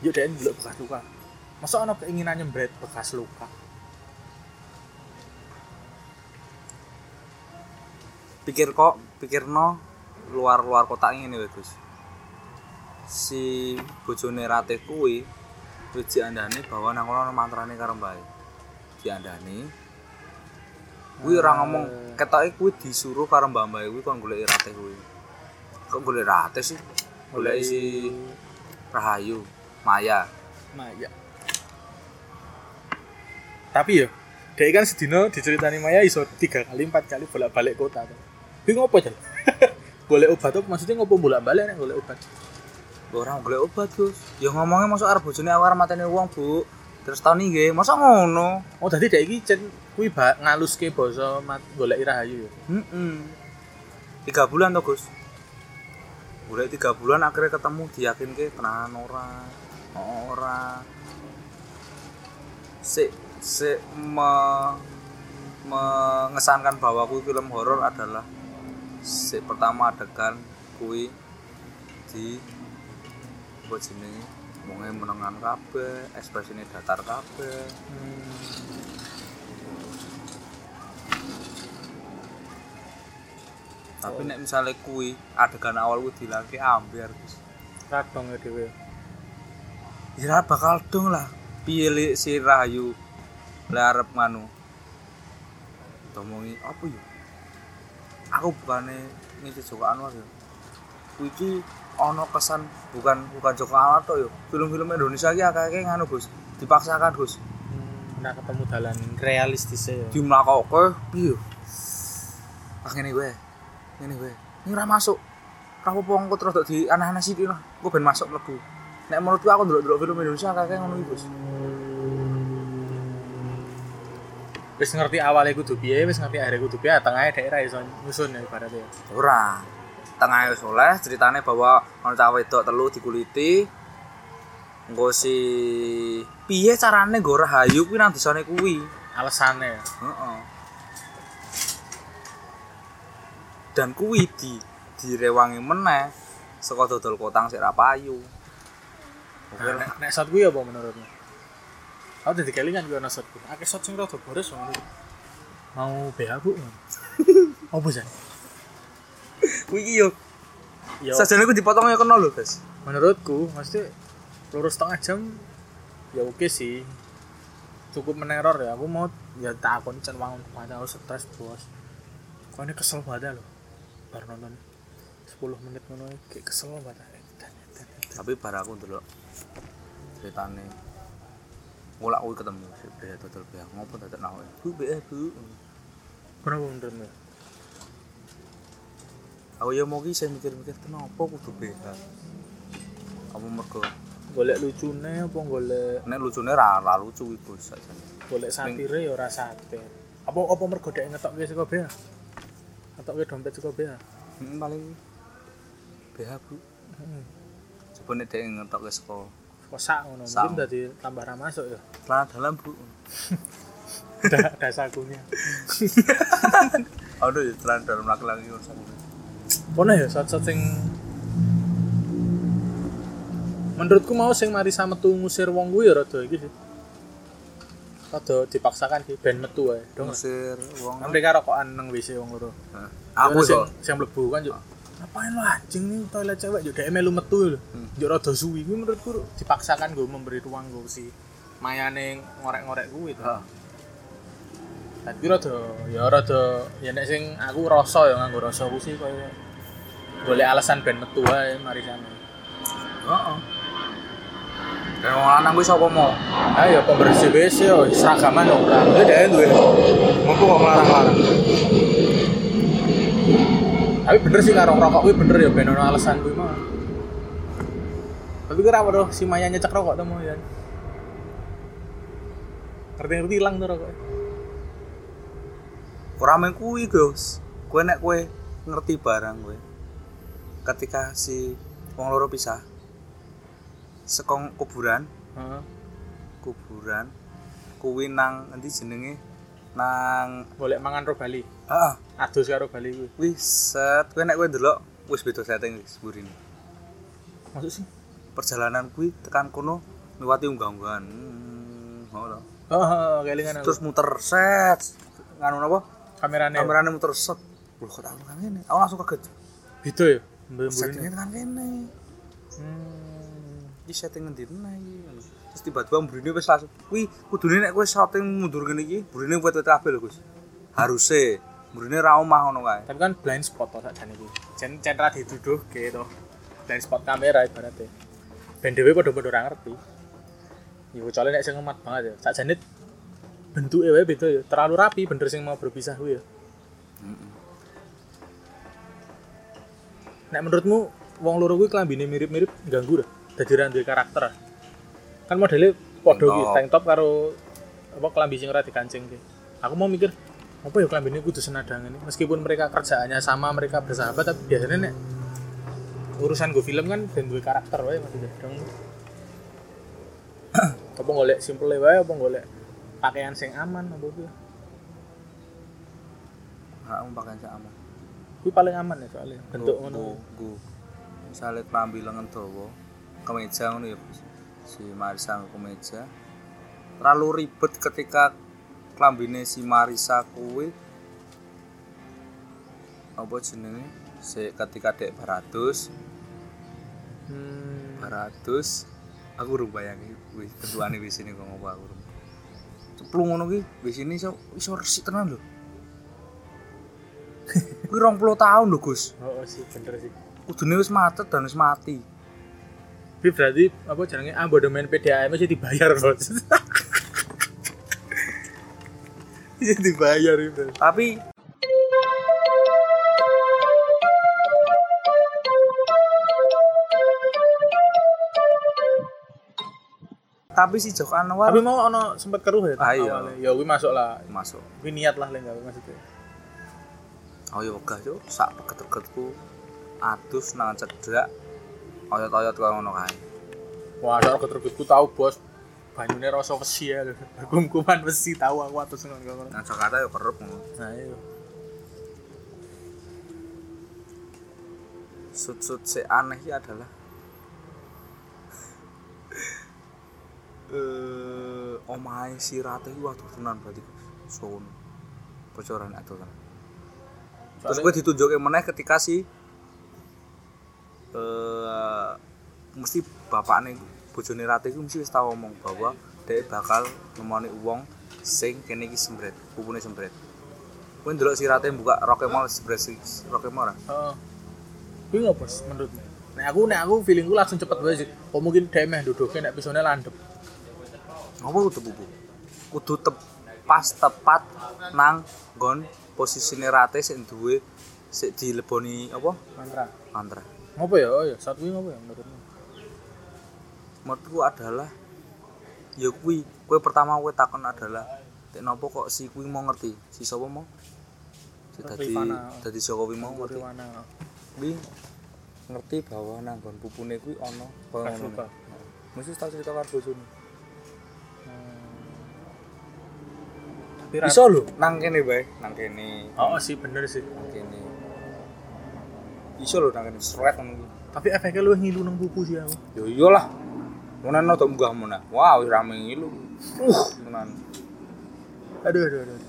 Yuk dek ndelok bekas luka. Masa ana keinginan nyembret bekas luka Pikir kok, pikirno luar-luar kotak ngene wae, Gus. Si bojone Rate kuwi wis diandani bahwa nang kono mantrane karo mbae. Diandani. Kuwi ora ngomong ketoke kuwi disuruh karo mbak-mbak kuwi kon golek Rate kuwi. Kok golek Rate sih? Golek si Rahayu, Maya. Maya. Tapi ya, dia kan sedino diceritani Maya iso tiga kali empat kali bolak balik kota. tuh. Kuwi ngopo jan? [laughs] golek obat tuh maksudnya ngopo bolak balik nek golek obat? Ora golek obat, Gus. Ya ngomongnya masuk arep bojone aku arep mateni wong, Bu. Terus tahun nggih, masa ngono? Oh, dadi dek iki cen kuwi ba ngaluske basa mat golek Rahayu ya. Heeh. Tiga bulan tuh, Gus. Udah tiga bulan akhirnya ketemu diyakinke tenanan ora. Oh, ora. Si si me, mengesankan bahwa kuwi film horor adalah si pertama adegan kuwi di apa jenenge wonge menengan kabeh, ekspresine datar kabeh. Tapi nek misalnya kuwi adegan awal kuwi dilake ambiar. Radong ya dhewe. Ya bakal dong lah. Piye li si Rahayu le arep nganu. Apa ya? Aku bukane ngisi Joko Anwar ya. iki ana kesan bukan bukan Joko Anwar tok yo. Film-film Indonesia iki akeh-akeh nganu Gus. Dipaksakan Gus. Hmm, nah ketemu dalan realistis ya Di mlakoke piye ngene gue. Ngene gue. Ini ora masuk. Ora apa-apa engko terus di anak-anak sithik lah. Engko ben masuk mlebu. Nek menurutku aku ndelok-ndelok film Indonesia akeh-akeh ngono iki Gus. Wis ngerti awalnya kudu piye wis ngerti akhirnya kudu piye tengahnya daerah iso nyusun ya ibaratnya Ora. Tengah wis oleh ceritane bahwa ana cah wedok telu dikuliti. Engko si piye carane nggo rahayu kuwi nang desane kuwi. alasannya ya. Heeh. Dan kuwi di direwangi meneh saka dodol kotang sik ra payu. Nah, nek, nek shot gue apa menurutmu? Aku jadi kelingan gue ana shot gue. Akeh shot sing rada boros itu. Mau BH bu? [laughs] Apa sih? Kuwi iki yo Ya, sajane ku dipotong ya kena lho, Guys. menurutku mesti lurus setengah jam ya oke sih cukup meneror ya aku mau ya tak akun can wangun ke mana aku stres bos kok ini kesel banget loh baru nonton 10 menit ngono kayak kesel banget. Tapi bar aku ndelok ceritane Mulak kuwi ketemu si Bea dodol Bea ngopo dadak nawe. Bu Bea Bu. kenapa menurutmu Aku ya mau ki saya mikir-mikir kenapa kudu Bea. Apa mergo golek lucune apa golek nek lucune ra ra lucu kuwi bos sajane. golek satire ya ora satir apa apa mergo dhek ngetokke saka bea ngetokke dompet saka bea Hmm, paling Bea Bu. heeh Coba nek dhek ngetokke saka kok sak ngono mungkin dadi tambah ra masuk ya celana dalam Bu. [laughs] Da- dasakunya [laughs] Aduh ya celana dalam laki-laki urusan. Pone ya shot-shot sing menurutku mau sing Marisa metu ngusir wong kuwi ya rada iki sih. Rada dipaksakan sih ben metu ae. Ngusir wong. Mereka rokokan nang WC wong loro. Aku sing kok sing mlebu kan yo. Ngapain lo anjing nih toilet cewek dhek melu metu lho. Hmm. Yo rada suwi kuwi menurutku dipaksakan gue memberi ruang gue si mayane ngorek-ngorek kuwi to. Heeh. Tapi rada ya rada ya nek sing aku rasa ya nganggo rasa ku sih koyo golek alasan ben metu ae Marisa. Heeh. Dan wong lanang kuwi sapa mau? Ayo pembersih WC yo seragaman ora. Kuwi dhek duwe. Mumpung kok melarang-larang. Tapi bener sih karo rokok kuwi bener ya ben ono alasan kuwi mah. Tapi kira apa si Maya nyecek rokok tuh mau ya. Ngerti-ngerti hilang tuh rokok. Meng kuwi, Gus. Kowe nek kowe ngerti barang kowe. Ketika si wong loro pisah sekong kuburan, Heeh. kuburan kuwi nang endi jenenge? Nang Golek mangan ro Bali. Heeh, Adus karo Bali kuwi. wis set kowe nek kowe ndelok wis beda setting wis burine. Maksud sih? Perjalanan kuwi tekan kono liwati unggah-unggahan. Hmm, ngono. Heeh, kelingan aku. Terus muter set nganu napa? kamerane Kamerane muter set. Loh kok tak kan ngene. Aku langsung kaget. beda ya. Settingnya tekan kene. Hmm. iki setting ngendi meneh iki terus tiba-tiba mburine wis langsung kuwi kudune nek kowe shooting mundur ngene iki mburine wet-wet kabeh lho Gus haruse mburine ra omah ngono kae Tapi kan blind spot to sakjane iki. Jen centra dituduh gitu. Blind spot kamera ibaratnya. Ben dhewe padha-padha ora ngerti. Ya kecuali nek sing ngemat banget ya. Sakjane bentuke wae beda ya. Terlalu rapi bener sing mau berpisah kuwi ya. Nek menurutmu wong loro kuwi klambine mirip-mirip ganggu dah. Dadi ra duwe karakter. Kan modelnya padha iki, tank top karo apa klambi sing ora dikancing. Aku mau mikir apa ya klambine kudu senadang ini? Meskipun mereka kerjaannya sama mereka bersahabat tapi biasanya nek urusan gue film kan dan duwe karakter wae maksudnya. Dong [clears throat] apa golek simple wae apa golek pakaian sing aman apa ora mau pakai sama kuwi paling aman ya soalnya bentuk ngono. Nggo misale klambi lengan dawa kemeja ngono ya si Marisa kemeja. Terlalu ribet ketika klambine si Marisa kuwi apa jenenge si ketika dek baratus hmm, baratus aku urung bayangi kuwi bentukane wis ini kok ngopo aku urung ceplung ngono ki wis ini iso iso resik tenan lho [laughs] Kuwi 20 tahun lho, Gus. Oh, sih bener sih. Kudune wis macet dan wis mati. Tapi berarti apa jenenge abonemen PDAM aja dibayar, Bos. [laughs] Iya dibayar itu. Tapi Tapi si Joko Anwar Tapi mau ono sempat keruh ya? Ah, iya. Ya kuwi masuk lah. masuk. Kuwi niat lah gawe maksudnya. Oh ya wegah cuk, sak peget-pegetku adus nang cedhak. Oyot-oyot kaya ngono kae. Wah, sak tahu, Bos. Banyune rasa besi ya. Kum-kuman [laughs] besi tahu aku atus ngono. Nang Jakarta ya kerep ngono. Nah, iya. Sud-sud si aneh iki adalah [laughs] eh omahe si Rate iki waduh tenan berarti. Sun. Bocoran itu kan. Terus gue ditunjukin meneh ketika si eh mesti bapakne bojone Rate iku mesti wis tau ngomong bahwa dia bakal nemoni uang sing kene iki sembret, pupune sembret. Kowe ndelok si Rate buka roke mau sembret roke mau ora? Heeh. Kuwi bos menurutmu? Nek aku nek aku feelingku langsung cepet wae sih. Kok mungkin dhek meh duduke nek pisone landep. Ngopo kudu pupu? Kudu tep pas tepat nang nggon posisine Rate sing duwe sik dileboni apa? Mantra. Mantra. Ngopo ya? Oh ya, saat kuwi ngopo ya menurutmu? Menurutku adalah ya kuwi kowe pertama kowe takon adalah tek nopo kok si kuwi mau ngerti? Si sapa mau? Si dadi dadi Jokowi mau ngerti kuwi ngerti bahwa nang nggon pupune kuwi ana kaya Kas ngono luka. mesti tau cerita karo bojone ra- iso lho nang kene bae nang kene. Oh, sih bener sih. nang kene. Iso lho nang kene sret ngono Tapi efeknya lu ngilu nang buku sih aku. yo iyalah Munan no munggah munah. Wah, wis rame ngilu. Uh, munan. Aduh, aduh, aduh.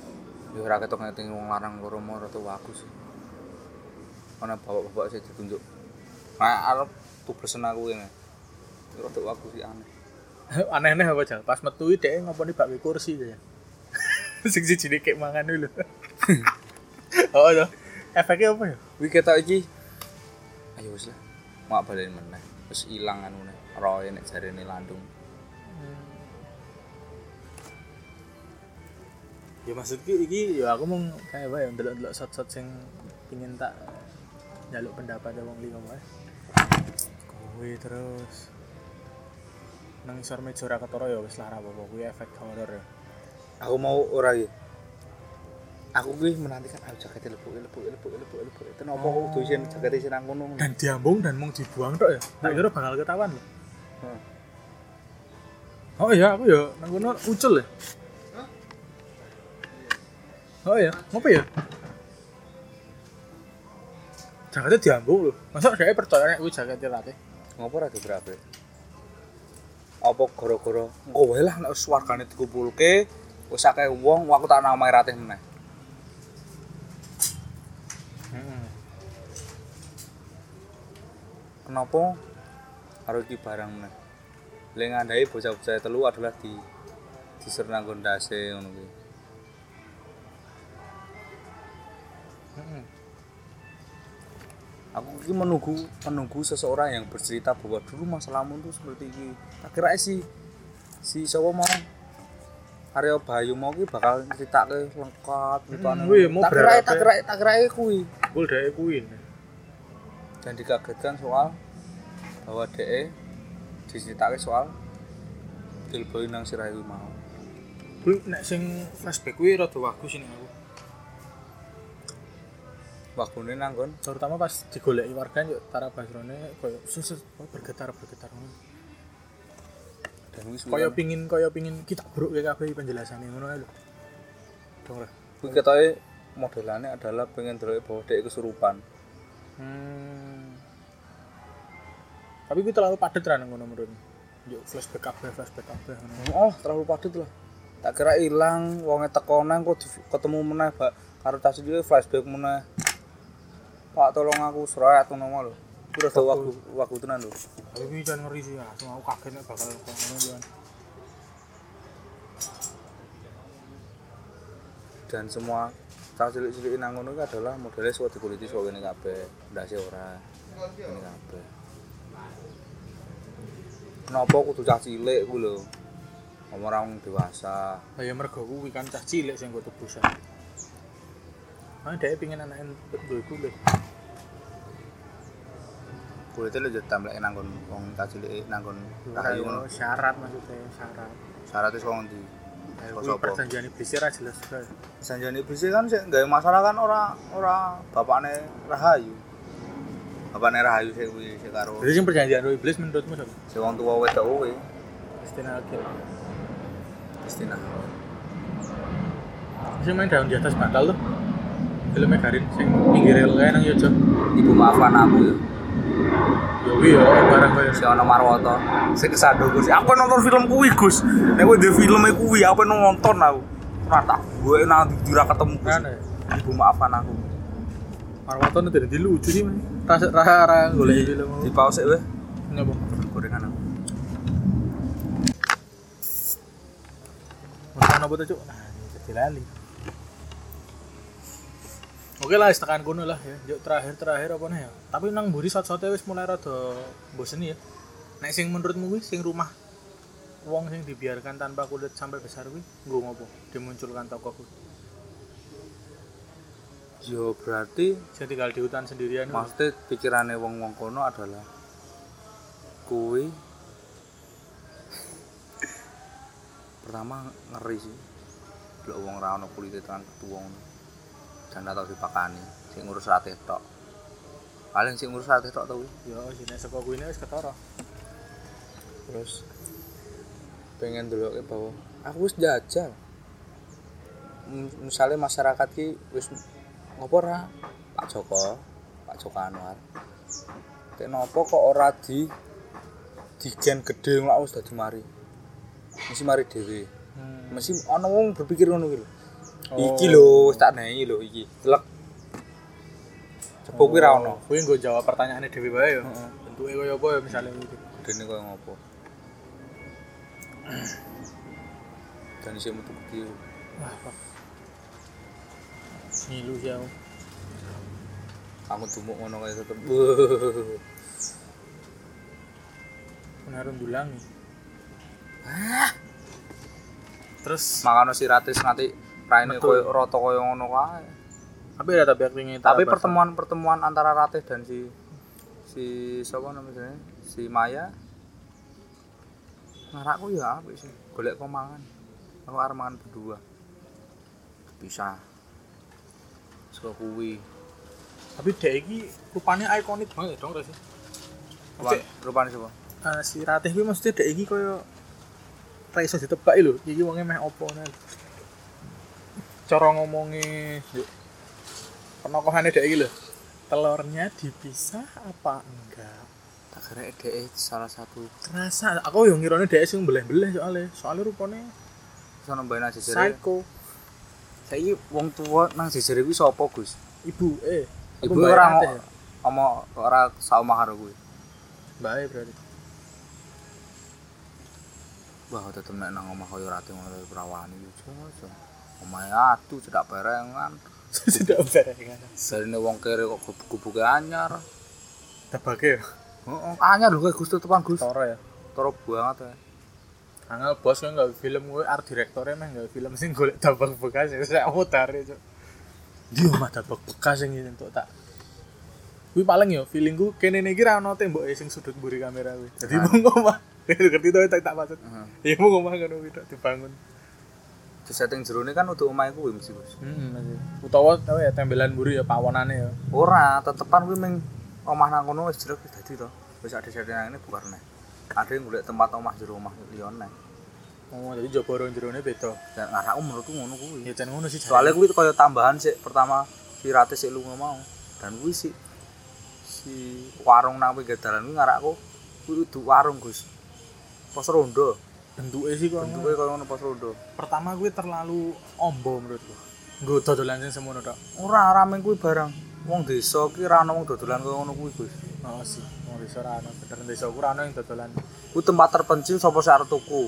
Ya ora ketok ngeting wong larang loro mau rada bagus. Ana bapak-bapak sing ditunjuk. Nah, arep tublesen aku ini. Ya rada bagus sih aneh. [laughs] Aneh-aneh apa jal? Pas metu dhek ngoponi bakwi kursi ya. [laughs] Sing siji kayak mangan dulu. [laughs] oh, iya. Efeknya apa ya? Kuwi ketok iki. Ayo wis lah. Mak balen meneh. Wis ilang anune. Roe nek jarene landung. Ya maksudku iki ya aku mau kayak ya ndelok-ndelok shot-shot sing pingin tak jaluk pendapat wong liya wae. Kuwi terus nang isor meja ora ketara ya wis lara apa kuwi efek horor ya. Aku mau ora iki. Aku kuwi menantikan aku jakete lebuk lebuk lebuk lebuk lebuk. Itu nopo kudu isin jakete isin nang kono. Dan diambung dan mau dibuang tok ya. Tak kira bakal ketahuan loh. Hmm. Oh iya, aku ya nang kono ucul ya. Oh iya, ngapa ya? Jaketnya diambung loh. Masa saya percaya nek kuwi jaketnya rate? Ngopo ora diberapa? Apa gara-gara engko wae lah nek swargane dikumpulke wis akeh wong aku tak namae ratih meneh. Heeh. Kenapa karo iki barang meneh? Le ngandai bocah-bocah telu adalah di diserang gondase ngono kuwi. Heeh. Aku iki menunggu menunggu seseorang yang bercerita bahwa dulu masalahmu itu seperti ini. Tak kira si si siapa mau Aryo Bayu mau ki bakal ceritake lengkap gitu. Hmm, wih, mau tak kira tak kira tak kira kuwi. Kuwi. dan dikagetkan soal bahwa DE diceritake soal Dilboy nang sirahe kuwi mau. Kuwi nek sing flashback kuwi rada bagus ini aku. Wakune nang kon Terutama pas digoleki warga yo Tara Basrone koyo susus bergetar bergetar ngono. dan wis Koyo pingin koyo pingin kita buruk kayak kabeh penjelasane ngono lho. Dong lah. kuwi ketoke modelane adalah pengen delok bahwa DE kesurupan. Hmm. Tapi kuwi terlalu padet ra nang ngono menurutmu. Yo flashback kabeh flashback kabeh. Oh, terlalu padat lah. Tak kira ilang, wonge teko nang kok ketemu meneh, Pak. Karo tas iki flashback meneh. Pak tolong aku seret ngono mau lho. Kuwi rada waktu waktu tenan lho. Tapi kan ngeri sih langsung aku kaget nek bakal ngono kan. Dan semua cah cilik-cilik nang ngono iki adalah modelnya suka dikuliti suka ngene kabeh ndase ora ngene kabeh kenapa kudu cah cilik ku lho Ngomong orang dewasa Lah ya mergo kuwi kan cah cilik sing nggo tebusan. Ah dhek pengin anake duwe kulit. kulitnya lu jadi template nanggon wong cah cilik nanggon rahayu ngono syarat maksudnya syarat. syaratnya suka ngendi perjanjian iblis ra jelas. Sanjane iblis kan sik gawe masalah kan ora ora bapakne Rahayu. Bapakne Rahayu sik kuwi sik karo Jadi sing perjanjian karo iblis menurutmu sapa? sik wong tuwa wedok kuwi Istina Hakim. Istina. Sing main daun di atas bantal tuh. Filmnya Garin sing pinggir rel kae nang Yojo. Ibu maafkan aku ya. Ya kuwi ya barang kaya Si ono Marwoto. Sik kesado Gus. Aku nonton film kuwi Gus. Nek kowe ndek filme kuwi aku nonton aku. Ora tak gue nang ndi ora ketemu Gus. Ibu maafkan aku. Marwato nih jadi lucu sih. Rasa rasa rasa golek film. Di pause? Gorengan aku. Makan apa tuh cuk? Nah, jadi lali. Oke lah, tekan kono lah ya. Yuk terakhir terakhir apa nih ya? Tapi nang mburi sat-sate wis mulai rada bosen ya. Nek sing menurutmu kuwi sing rumah wong sing dibiarkan tanpa kulit sampai besar kuwi nggo ngopo? Dimunculkan tokoh kuwi. Yo berarti Sing tinggal di hutan sendirian. maksudnya pikirannya wong-wong kono adalah kuwi. Pertama ngeri sih. Delok wong ra ono kulite tekan ketua ngono dan atau dipakani sing ngurus rate tok paling sing ngurus rate tok to kuwi. Yo, sih nek saka kuwi wis ketara. terus pengen dulu bahwa aku wis jajal. Misalnya masyarakat ki wis ngopo ora Pak Joko Pak Joko Anwar kenapa kok ora di digen gede lak wis dadi mari mesti mari dhewe Hmm. mesti ana wong berpikir ngono lho Oh. iki lho wis tak nehi lho iki telek cepuk kuwi ra ono Kuwi nggo jawab pertanyaane dhewe wae yo. Heeh. Bentuke kaya apa ya misalnya gitu. gedene koyo ngopo [clears throat] dan isih metu gede Wah. Ngilu sih aku. kamu dumuk ngono kayak tetep. Pengaruh dulangi. Terus? Makanya si ratis nanti raine koyo rata koyo ngono kae. Tapi ada tapi aktingnya tapi pertemuan-pertemuan antara ratis dan si si siapa namanya? Si Maya. Ngarakku ya apa sih. Golek komangan. Aku arep mangan berdua. Bisa suka kuwi tapi dek iki rupanya ikonik banget dong Resi. Apa? Rupane sapa eh, si Ratih kuwi mesti dek iki koyo ra iso ditebak lho. Iki wonge meh opo nih. Cara ngomongi yuk. Penokohane dek iki lho. Telurnya dipisah apa enggak? tak kira dhek salah satu Kerasa aku yo ngirone dek sing beleh-beleh soalnya. Soalnya rupanya sono nang jejere psycho. Saiki wong tua nang jejere kuwi sapa Gus Ibu eh ibu ora ngomong ora saomah karo kuwi Mbak E berarti. Wah, tetep nek nang omah koyo rati ngono perawani yo jojo. Omahe atuh cedak berengan. Sudah [laughs] berengan. Jarine wong kere kok gubuk-gubuke anyar. Tebake ya. Heeh, anyar lho Gus tetepan Gus. Toro ya. Toro banget ya. Angel bos kan nggak film gue art direktornya mah nggak film sing golek tabak bekas ya saya mutar itu. Dia mah tabak bekas yang untuk tak. Gue paling yo feeling gue kene nih kira ono tembok sing sudut buri kamera gue. Jadi mau ngomah, [laughs] ngerti tuh tak tak maksud. Heeh. Ya mau ngomah kan gue dibangun. Di setting jerone kan untuk omahe kuwi mesti Gus. Masih. Utawa tau ya tembelan buri ya pawonane ya. Ora, tetepan kuwi ming omah nang kono wis jeruk dadi to. Wis ada setting nang ini bukan nih. Ada yang golek tempat omah jero omah liyane. Oh, jadi rong jerone beda. Dan ngarakku menurutku ngono kuwi. Ya jan ngono sih. soalnya kuwi kaya tambahan sih pertama si Rate sik lunga mau dan kuwi si si warung nang pinggir dalan kuwi ngarakku kuwi kudu warung Gus pos rondo bentuknya sih kok. bentuke kaya ngono pos rondo Pertama gue terlalu ombo menurutku. Gue dodolan sing semono tok. ora rame kuwi barang wong desa ki ra ono wong dodolan kaya ngono kuwi Gus Oh sih, mau desa ora ana. Bener desa ku ora ana yang dodolan. kuwi tempat terpencil sapa sing arep tuku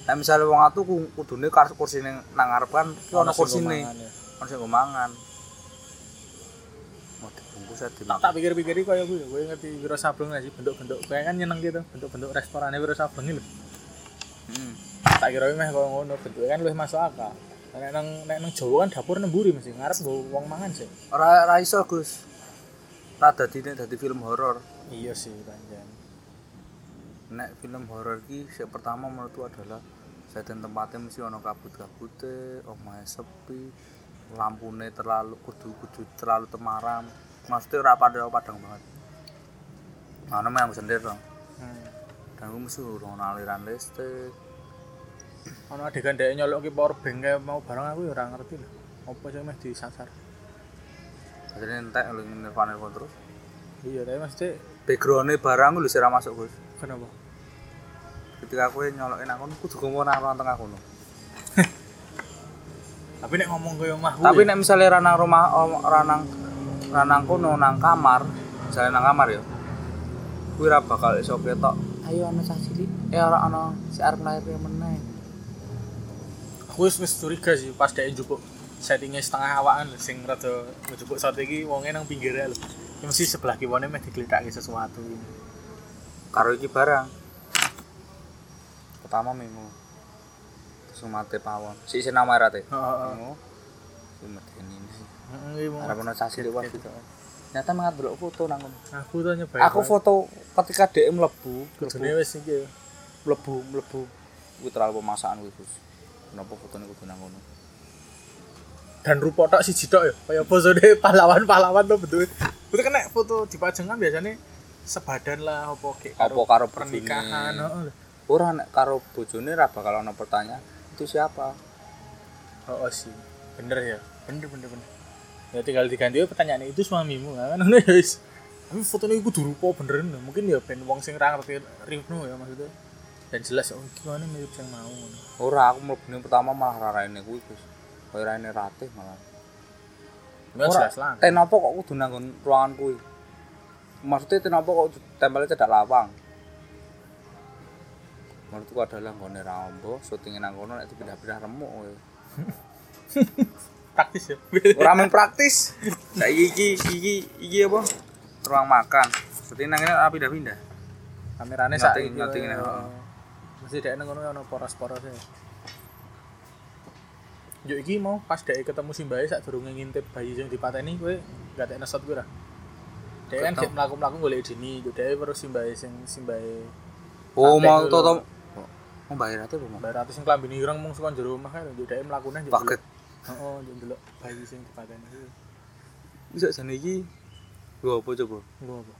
Nah, misalnya wong atu ku- kudune kar kursi ning nang ngarep kan Ono sing kursine. ya. Ono sing nggo mangan. Mau dibungkus aja tak tak pikir-pikir iki kaya kuwi kowe ngerti Wiro Sableng sih bentuk-bentuk kayak kan nyeneng gitu bentuk-bentuk restorannya Wiro Sableng lho Hmm. tak kira meh kaya ngono bentuknya kan luwih masuk akal nek nang nek nang Jawa kan dapur nemburi mesti ngarep wong mangan sih Ora ora iso, Gus. Ora dadi nek dadi film horor. iya sih panjang Nek film horor ki sing pertama menurutku adalah setting tempatnya mesti ono kabut-kabute, omahe sepi, lampune terlalu kudu kudu terlalu temaram. Maksudnya ora pada padang banget. Mana memang sendiri dong. hmm. Dan aku mesti ono aliran listrik. ono adegan dhek nyolok ki power bank mau barang aku ya ora ngerti lho apa sih meh disasar Jadi entek lho nirvana nirvana terus. iya tapi mesti Backgroundnya barang lho sih masuk Gus. kenapa Ketika aku nyolokin aku kudu ngomong nang tengah kono. [laughs] tapi nek ngomong kaya omah Tapi nek misalnya ranang rumah om- ranang ranang kono nang kamar, misalnya nang kamar ya. Kuwi ora bakal iso ketok. Ayo ana cah cilik. Eh ora ana si arep lahir meneh. aku wis wis curiga sih pas dhek njupuk settingnya setengah awakan lho sing rada njupuk sate iki wonge nang pinggirnya lho ya mesti sebelah kiwane meh diglithake sesuatu ini Karo iki barang. Pertama minggu. Terus mate pawon. Si isin nama rate. heeh ini. heeh Arep cah cilik wae gitu. Nyata mangat delok foto nang aku tuh nyoba Aku foto ketika dhek mlebu, kudune wis iki ya. mlebu mlebu. Kuwi terlalu pemasakan kuwi, Gus. Kenapa fotonya kudu nang kono? Dan rupa tok siji tok ya kaya posone [laughs] pahlawan-pahlawan tuh betul betul kan nek foto dipajang kan biasanya sebadan lah apa kayak Apa karo pernikahan bojone? heeh Ora nek karo bojone ra bakal ana pertanyaan, itu siapa? oh, oh sih bener ya bener bener bener ya tinggal diganti aja pertanyaan itu suamimu kan ngono ya wis tapi fotonya itu kudu rupa beneran ya. mungkin ya ben wong sing ra ngerti review ya maksudnya dan jelas oh gimana mirip yang mau. Ora aku mlebune pertama malah ra raine kuwi, Gus. Kaya raine ratih malah. Ya lah Ten apa kok kudu nang nggon ruangan kuwi? Maksudnya ten apa kok tempelnya cedak lawang? Menurutku adalah nggone rambo, syutingin nang kono nek dipindah-pindah remuk kowe. [laughs] praktis ya Ora men praktis. Saiki iki iki iki apa? Ruang makan. Syuting nang kene ora pindah-pindah. kamerane sak nyoting ya. heeh. mesti dek nang ngono ono poros-poros ya Yo iki mau pas dek ketemu Simbae sak durunge ngintip bayi sing dipateni kowe gak tek nesot kowe ra. Dek kan Ketemu. mlaku-mlaku golek dini, yo dek terus Simbae sing Simbae Oh, Santai mau toto. Mau bayar ate apa mau? Mbak Ratu sing klambine ireng mung saka jero omah kan yo dek mlakune yo. Paket. Heeh, yo ndelok bayi sing dipateni. Bisa jane iki. Lho apa coba? Lho apa?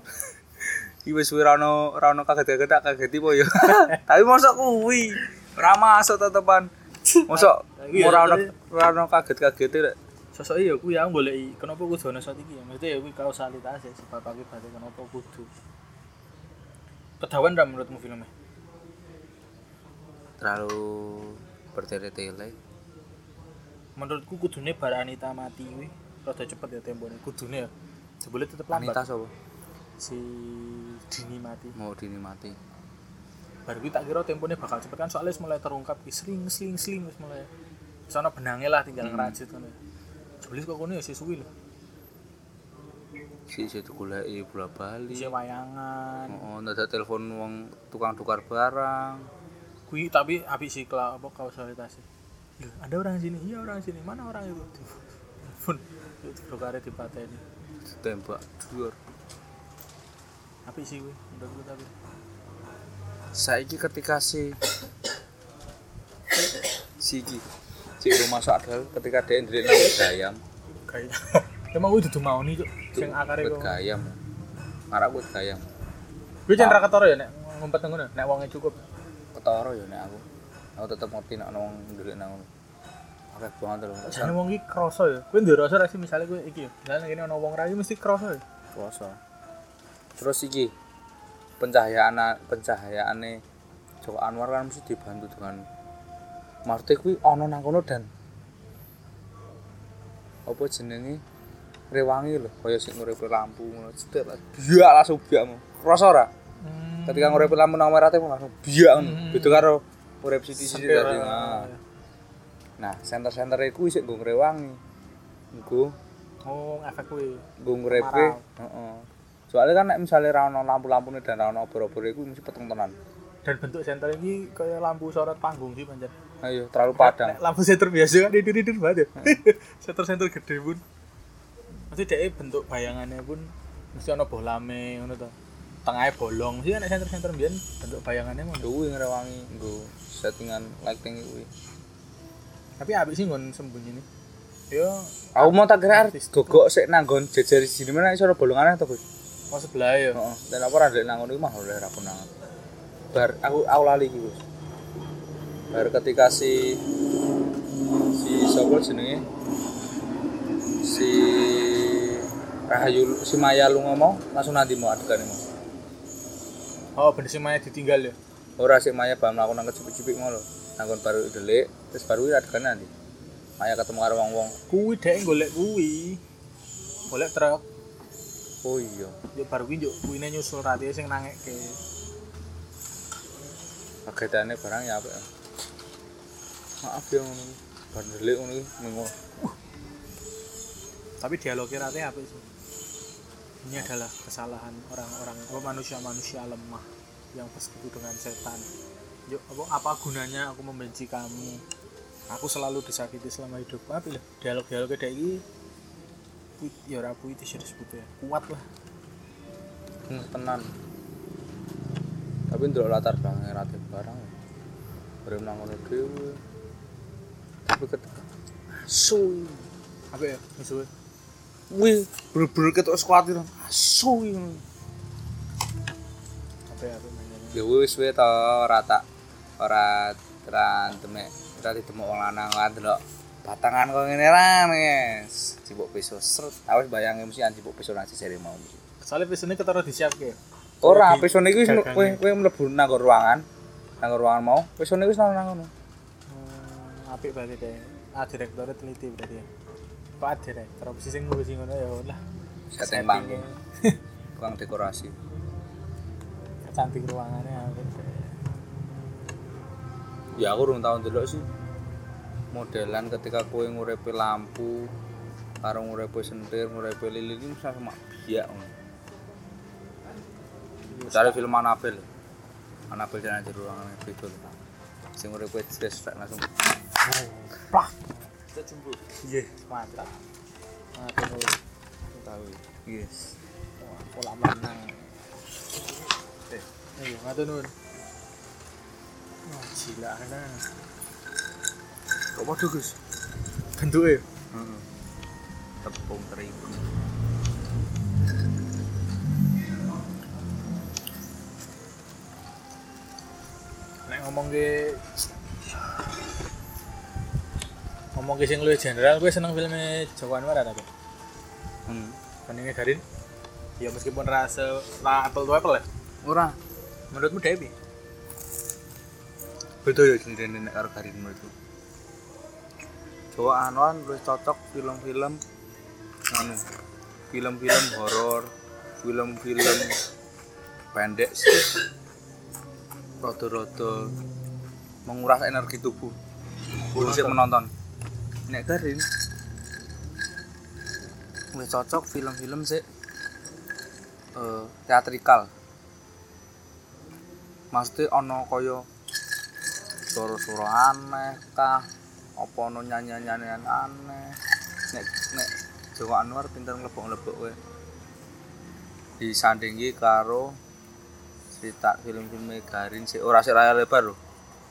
[laughs] Iki wis ora ono ora ono kaget-kaget tak kageti po ya. [laughs] Tapi mosok kuwi ora masuk tetepan. [laughs] Mosok Iya, ora ono ora ono kaget-kaget rek. Sosok iya kuwi aku goleki kenapa kudu ana shot iki ya. Maksudnya ya kuwi kausalitas ya sebab akibat kenapa kudu. Kedawan ra menurutmu filmnya? Terlalu bertele-tele. menurutku kudune bar Anita mati kuwi rada cepet ya tempone kudune ya jebule tetep lambat Wanita sapa? si Dini mati Mau dinikmati. bar kuwi tak kira tempone bakal cepet kan soalnya mulai terungkap sling sling sling mulai. Sana benangnya lah tinggal ngerajut ngono. Jebule kok kono ya si lho. Si situ goleki bola bali. isi wayangan Oh, ndadak telepon wong tukang tukar barang. kuwi tapi apik sih kela apa kausalitasnya Loh, ada orang sini? Iya orang sini. Mana orang itu? Pun itu brokare dipateni. Ditembak dhuwur. apik sih kuwi menurutku tapi Saiki ketika si si iki si rumah sadal ketika dia ndek nang gayam, kayak emang kuwi dudu mau nih cuk sing akare kok gayam. Arak wit gayam. Kuwi jan ra ketara ya nek ngumpet nang ngono, nek wonge cukup. Ketara ya nek aku. Aku tetep ngerti nek ana wong ndek nang. Akeh banget lho. Jane wong iki krasa ya. Kuwi ndek rasa ra sih misale kuwi iki ya. Misale kene ana wong ra mesti krasa ya. Puasa. Terus iki pencahayaan pencahayaane Joko Anwar kan mesti dibantu dengan Marte kuwi ana nang kono dan apa jenenge rewangi lho kaya sing nguripi lampu ngono cedak lah biak langsung biak mau krasa ora Hmm. ketika nguripi lampu nang merah teh langsung biak ngono Hmm. beda karo urip Setir, tadi ya. nah Nah, center-center iku isih nggo ngrewangi. Nggo oh efek kuwi nggo ngrepe, heeh. Soalnya kan misalnya ra ono lampu-lampune dan ra ono obor-obor iku mesti peteng tenan. dan bentuk senter ini kayak lampu sorot panggung sih pancen Ayo, terlalu padang. Nek lampu senter biasa kan tidur-tidur banget ya [laughs] senter-senter gede pun mesti dia bentuk bayangannya pun mesti ono bolame ngono to tengahnya bolong sih kan nek senter-senter biyen bentuk bayangannya ngono Kuwi ngrewangi nggo settingan lighting kuwi. tapi apik sih ngon sembunyi nih yo Aku mau tak kira Artis. gogok sik nanggon jejer sini mana iso bolongane to, Gus? Mau sebelah ya Heeh. Dan apa ra ndek nang ngono mah oleh ra konangan. Bar aku aku lali iki, Gus. Bar ketika si si sapa jenenge? Si Rahayu si Maya lu ngomong langsung nanti mau adegane mau. oh bener sih Maya ditinggal ya Ora si Maya bam mlakukan kecipik-cipik ngono. Nanggon baru delik, terus baru adegane nanti. Maya ketemu karo wong-wong. kuwi dek golek kuwi golek truk Oh iya. yo baru kuwi yo kuwine nyusul rati sing nangekke Kagetane barang ya apa ya? Maaf ya ngono. iki. Bar delik ngono mengo. tapi dialognya rati apa sih ini adalah kesalahan orang-orang apa manusia-manusia lemah yang bersekutu dengan setan yuk apa, apa gunanya aku membenci kamu aku selalu disakiti selama hidup apa lah dialog-dialog kayak ini puit ya ora puitis ya disebut ya kuat lah Hmm, tenan. Tapi ndelok latar belakang rate barang. Bareng nang ngono dhewe. Tapi ketika asu. apa ya musuhnya Wih, bener-bener ketok kuatir. Asu. apa ya apa Ya wis wis to rata ora teran temek ora ditemok wong lanang delok batangan ngene ra guys. Cipuk pisau sret. Awis bayangke mesti an cipuk pisau nang sisire mau. soalnya pesennya ketara disiapke Ora, Di- pisone iki wis gagangnya. kowe kowe mlebu nang ruangan. Nang ruangan mau, pisone wis nang ngono. hmm, apik berarti deh ah direkturnya teliti berarti ya ada direktur apa sih sing ngurusi ngono ya lah Setting panggung. [laughs] Tukang dekorasi. cantik ruangannya apik. Ya aku urung tau ndelok sih. Modelan ketika kowe ngurepe lampu karo ngurepe sentir, ngurepe lilin iki sama biak ngono. Cari film Anabel. Anabel jangan di ruangan itu. Sing ngurepe stres tak langsung. Plak. Kita jumbo. Iya, mantap. Nulis. Tahu. Yes. Wah, pola menang. Eh, ayo ngatur nun. Wah, gila kan. Kok padha, Gus? Bentuknya. Tepung terigu. Nek ngomong ke ngomong ke sing luwih general, gue seneng filmnya Joko Anwar ada apa? Hmm. Bandingnya Garin. Ya meskipun rasa lah apple to apple ya. Ora. Menurutmu Dewi? Beda ya jenenge nek karo Karin itu. Jawa Anwar luwih cocok film-film anu film-film horor, film-film pendek sih. Rada-rada menguras energi tubuh. Untuk menonton. Nek Karin luwih cocok film-film sih eh teatrikal. Maksudnya ono kaya suara-suara aneh kah apa ono nyanyian-nyanyian aneh? Nek nek Joko Anwar pinter nglebok-nglebok kowe. Disandingi karo cerita film-film Garin sih ora sih layar lebar lho.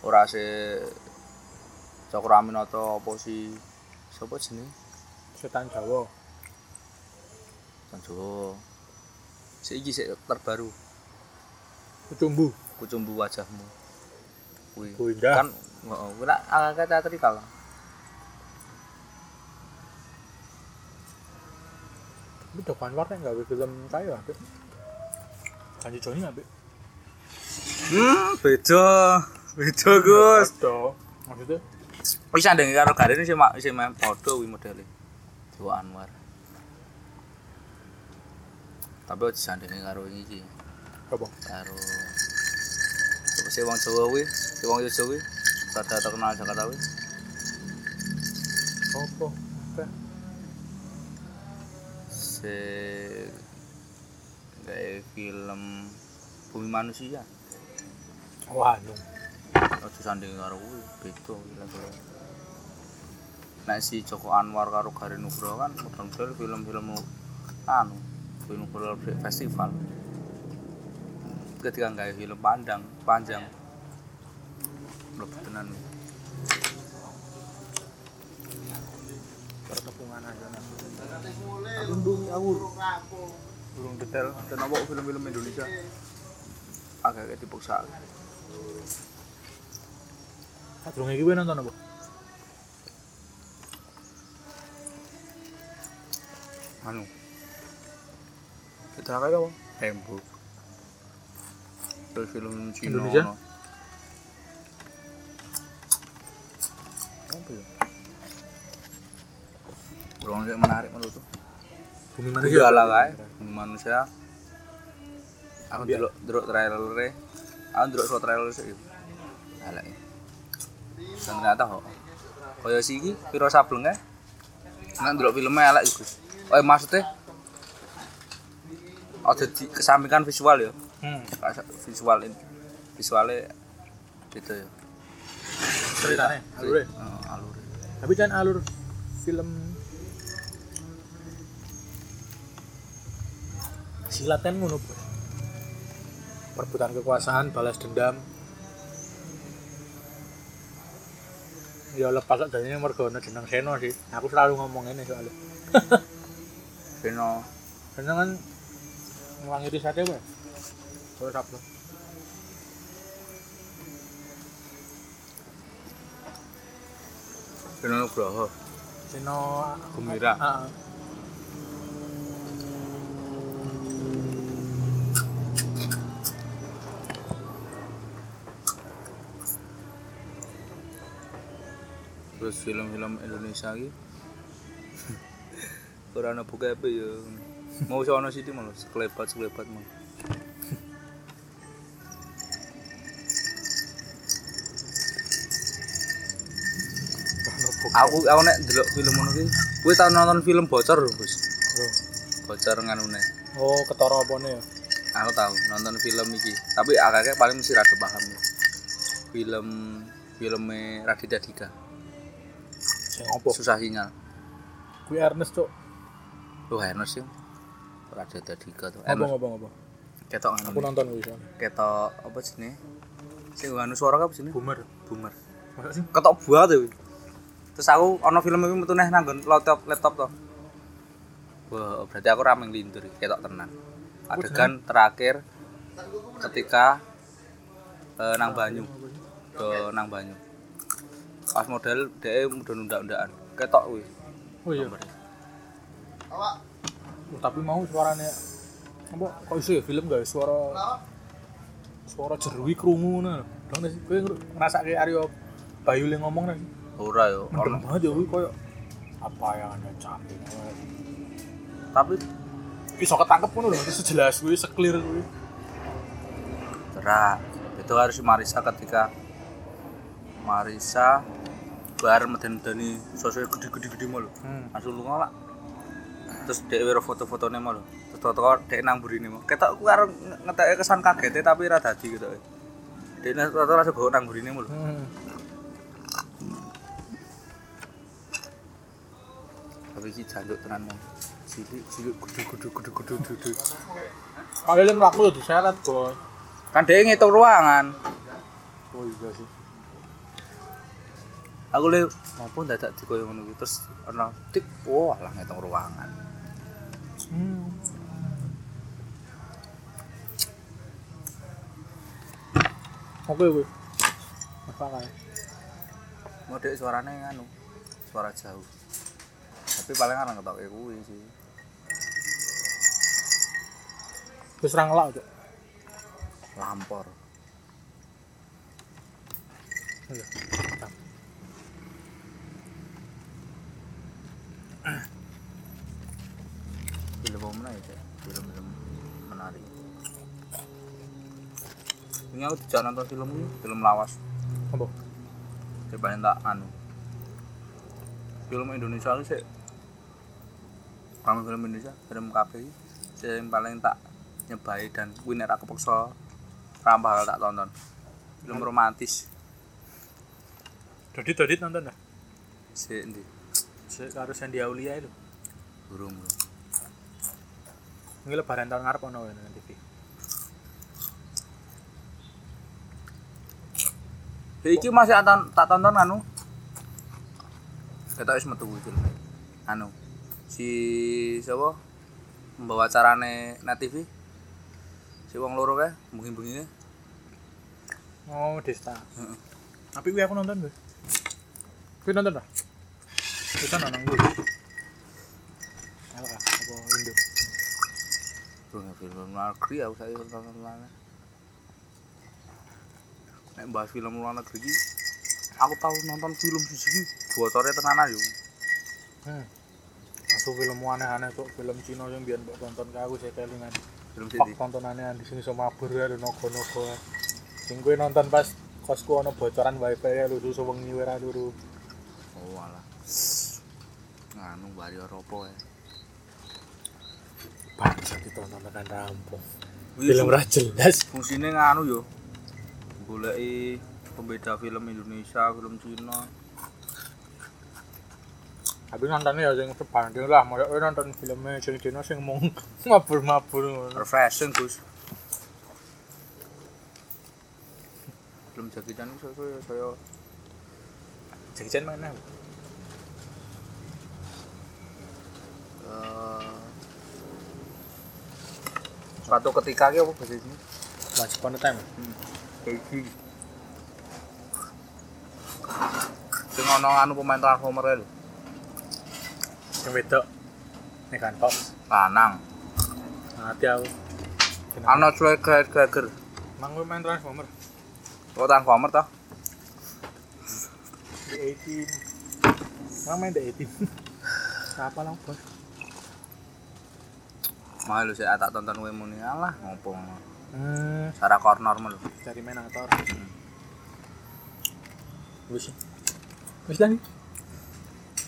Ora sih Cokro Aminoto apa si sapa jenenge? Setan Jawa. Kan Jawa. Sik iki sik terbaru. Kucumbu. kucumbu wajahmu. Kuwi. Kan heeh kuwi nak agak teatrikal Tapi Joko Anwar nek gawe film kayu apik. Kanji Joni apik. Hmm, beda. Beda, Gus. Ada. Maksudnya Wis sandenge karo Garin sing mak sing meh padha kuwi modele. Jawa Anwar. Tapi aja sandenge karo iki iki. apa? Karo Sapa sih wong Jawa kuwi? Si wong Jawa kuwi. Sada terkenal Jakarta kuwi. Apa? Se kayak film bumi manusia. Nu. aja sanding karo kuwi beda nek si Joko Anwar karo Garin Nugroho kan model film-film anu film film festival. Ketika nggak film pandang panjang. Lebih tenan Pertepungan aja. Lundung aku belum detail. Dan apa film-film Indonesia? Agak-agak dipaksa. Iki kowe nonton apa? anu. Kita kayak apa? Tembok. Terus film Cina Indonesia? apa ya Kurang sih menarik menurut tuh Bumi Manusia lah kae, Bumi manusia. Aku delok delok trailer Aku delok suatu trailer sih. Ala iki. Dan ternyata kok kaya si iki piro sableng kae. Nek delok filmnya elek iku. Oh maksudnya ada di kesampingkan visual ya. Hmm. Visual ini visualnya gitu ya. Ceritane, alure. Heeh, alur. Tapi kan alur film silat kan ngono. Perebutan kekuasaan, balas dendam. Ya lepas aja ini mergo jeneng Seno sih. Aku selalu ngomong ini soalnya. [laughs] Vino Seno kan ngewangi risate wae. Terus apa? Vino Nugroho. Seno Gumira. Terus film-film Indonesia lagi. [laughs] Ora ana buka apa ya? Mau sono sini malah sekelebat sekelebat mah aku aku nek delok film ngono ki kuwi tau nonton film bocor lho. Gus bocor nganune Oh, ketara nih ya? aku tahu nonton film iki. Tapi agak paling mesti rada paham film filmnya Raditya Dika Sing apa? susah sinyal Kuwi Ernest, Cuk. lu Henus sih. Raditya Dika tuh. Apa Henus ngapa ngapa? ketok Aku nganu nonton kuwi ketok apa nih sing nganu suara apa sih nih Boomer. boomer. Masa sih? ketok buah tuh. Terus aku ono film ini metu neh nanggon laptop laptop tuh wah berarti aku rameng lindur ketok tenan. Adegan terakhir ketika eh, nang banyu. Do nang banyu pas model dia udah nunda-undaan ketok wih Oh iya. Oh, tapi mau suaranya apa kok iso ya film gak suara suara jeruwi krungu ngono. Dong sih kowe ngrasake Aryo Bayu le ngomong nih. ora yo Mendem ono banget ya kuwi koyo apa yang anda capek. tapi Iso ketangkep ngono lho, sejelas kuwi, seklir kuwi. Berat. Itu harus Marisa ketika Marisa bar meden-medeni sosok gede-gede gede mau lho. Hmm. Langsung lu ngelak. Terus dhek wiro foto-fotone mau lho. Terus toto dhek nang burine mau. Ketok ku karo ngeteke kesan kaget tapi ra dadi gitu. Nang toto langsung go nang burine mau lho. Hmm. Tapi iki jaluk tenan mau. Cilik cilik gede-gede gede-gede gede. Kalau yang mlaku yo diseret, Boy. Kan dhek ngitung ruangan. Oh iya sih. Aku le maupun dadak dikoyo ngono kuwi terus ana tik wah lah ngitung ruangan. Hmm. Oke kuwi. Apa kae? Modek suarane anu, suara jauh. Tapi paling orang ketoke kuwi sih. Wis ra ngelak, Cuk. Lampor. Iya. Film mana ya? Film-film menarik. Ini aku tidak nonton film ini, film lawas. Apa? Coba tak anu. film Indonesia itu sih kalau film Indonesia film sih yang paling tak nyebai dan kuwi nek ra kepeksa ra bakal tak tonton film romantis Dodit Dodit nonton dah. sih endi Sik karo Sandy Aulia itu. burung burung Ini lebaran tahun ngarep ono nang TV. Ya, iki masih tak tak tonton anu kita wis metu lho. anu si siapa membawa acarane net TV si wong loro kae bengi-bengi Oh, Desta. Heeh. Tapi gue aku nonton gue. Gue nonton dah. Kita nonton gue. Alah, apa Indo? Bro, ya film luar negeri aku saya nonton luar Nek bahas film luar negeri aku tahu nonton film siji iki botore tenanan yo. Hmm. Masuk film aneh-aneh tuh, film Cina yang biar mbok tonton ke aku saya kelingan. Film Pak siji. tontonannya di sini sama mabur ya, ada nogo-nogo. Sing gue nonton pas kosku ono bocoran wifi ya lucu sewengi ora luru. Oh alah. Nganu bari apa ya. Bangsa ditonton tekan rampung. Film ra jelas. fungsine nganu yo. Goleki pembeda film Indonesia, film Cina. Tapi nontonnya ya sing sebanding lah, mau nonton filmnya sing Cina sing mung [laughs] mabur-mabur ngono. Refreshing, Gus. Film Jackie Chan saya saya Jackie Chan mana? Eh, suatu ketika ki apa bahasa ini? Once Upon a Time. Kaiji. Sing ono anu pemain Transformer lho. Yang wedok. Ini kan Fox. Lanang. Hati aku. Arnold Schwarzenegger. Mang gue main Transformer. Oh Transformer toh? Di 18. Mang main di 18. [laughs] Siapa lah bos? Mau lu saya tak tonton kowe muni alah ngopo. Hmm, Sarah Connor mah lho. cari main aktor. Wis. Wis lah. nih.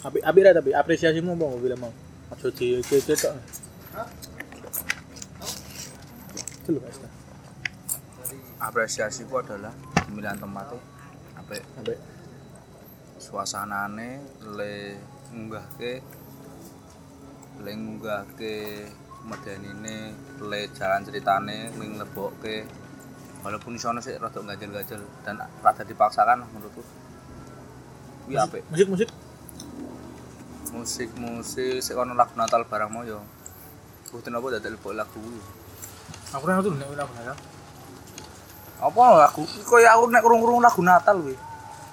Abi abi ra tapi apresiasimu mau bilang mau. Di cece tok. Itu lho Mas. Apresiasiku adalah pemilihan tempatnya apik Sampai suasanane le ngunggahke le ngunggahke medanine le jalan ceritane ning lebokke walaupun iso sih rada ganjel-ganjel dan rada dipaksakan menurutku. Kuwi apik. musik-musik? Musik-musik sik ono lagu Natal barang mau yo Kudu apa dadal lebok lagu aku ora tuh nek ora benar. apa lagu? Koyo aku nek krungu lagu Natal kuwi.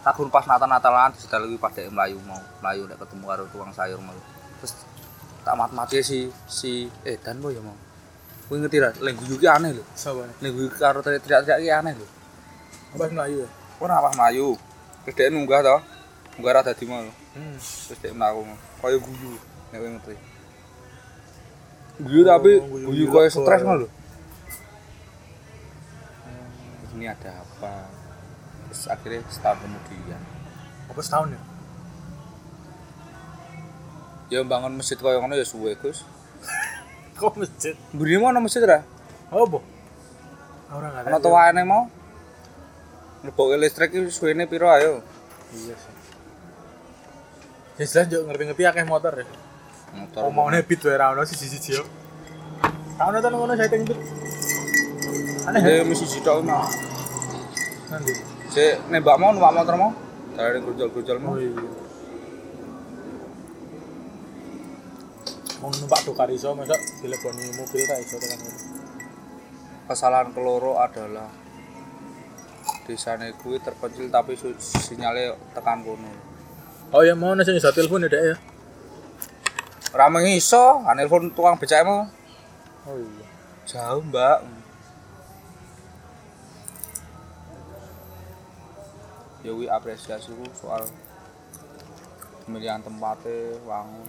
Lagu pas Natal-Natalan disetel kuwi pada melayu mau. Melayu nek ketemu karo tukang sayur mau. Terus tak mat-mati si si eh dan boy ya mau kuwi ngerti ra. Lek guyu ki aneh lho. Sapa? lek guyu karo teriak-teriak ki aneh lho. Apa Melayu ya? ora apa melayu terus dhek nunggah to. Nunggah ra dadi mau. Hmm. terus dhek mlaku koyo guyu nek kowe ngerti. Guyu tapi Oh, guyu apa? stres ya? lho. Ini ada apa? Terus akhirnya setahun kemudian. Apa setahun ya? Ya bangun masjid koyo ngono ya suwe Gus [laughs] Kok masjid? mburi mau ana masjid ra Apa? Ora enggak ana tuwane mau leboke listrik iki suwene piro ayo Iya sih. Ya jelas juga ngerti-ngerti akeh motor ya. motor Omongnya beat wae ra ono siji-siji yo. Ra ono to ngono saya beat. Aneh ya? mesti sitok mau Nanti. si nembak mau numpak motor mau dari grujol-grujol mau Oh iya. Mau numpak tukar iso masa dileboni mobil ra iso tekan kesalahan keloro adalah desane kuwi terpencil tapi sinyalnya tekan kono Oh ya mau nasi iso telepon ya dek ya. Rame iso, ah, nelpon tukang becak mau Oh iya. jauh mbak. Ya wi apresiasiku soal pemilihan tempatnya, wangun,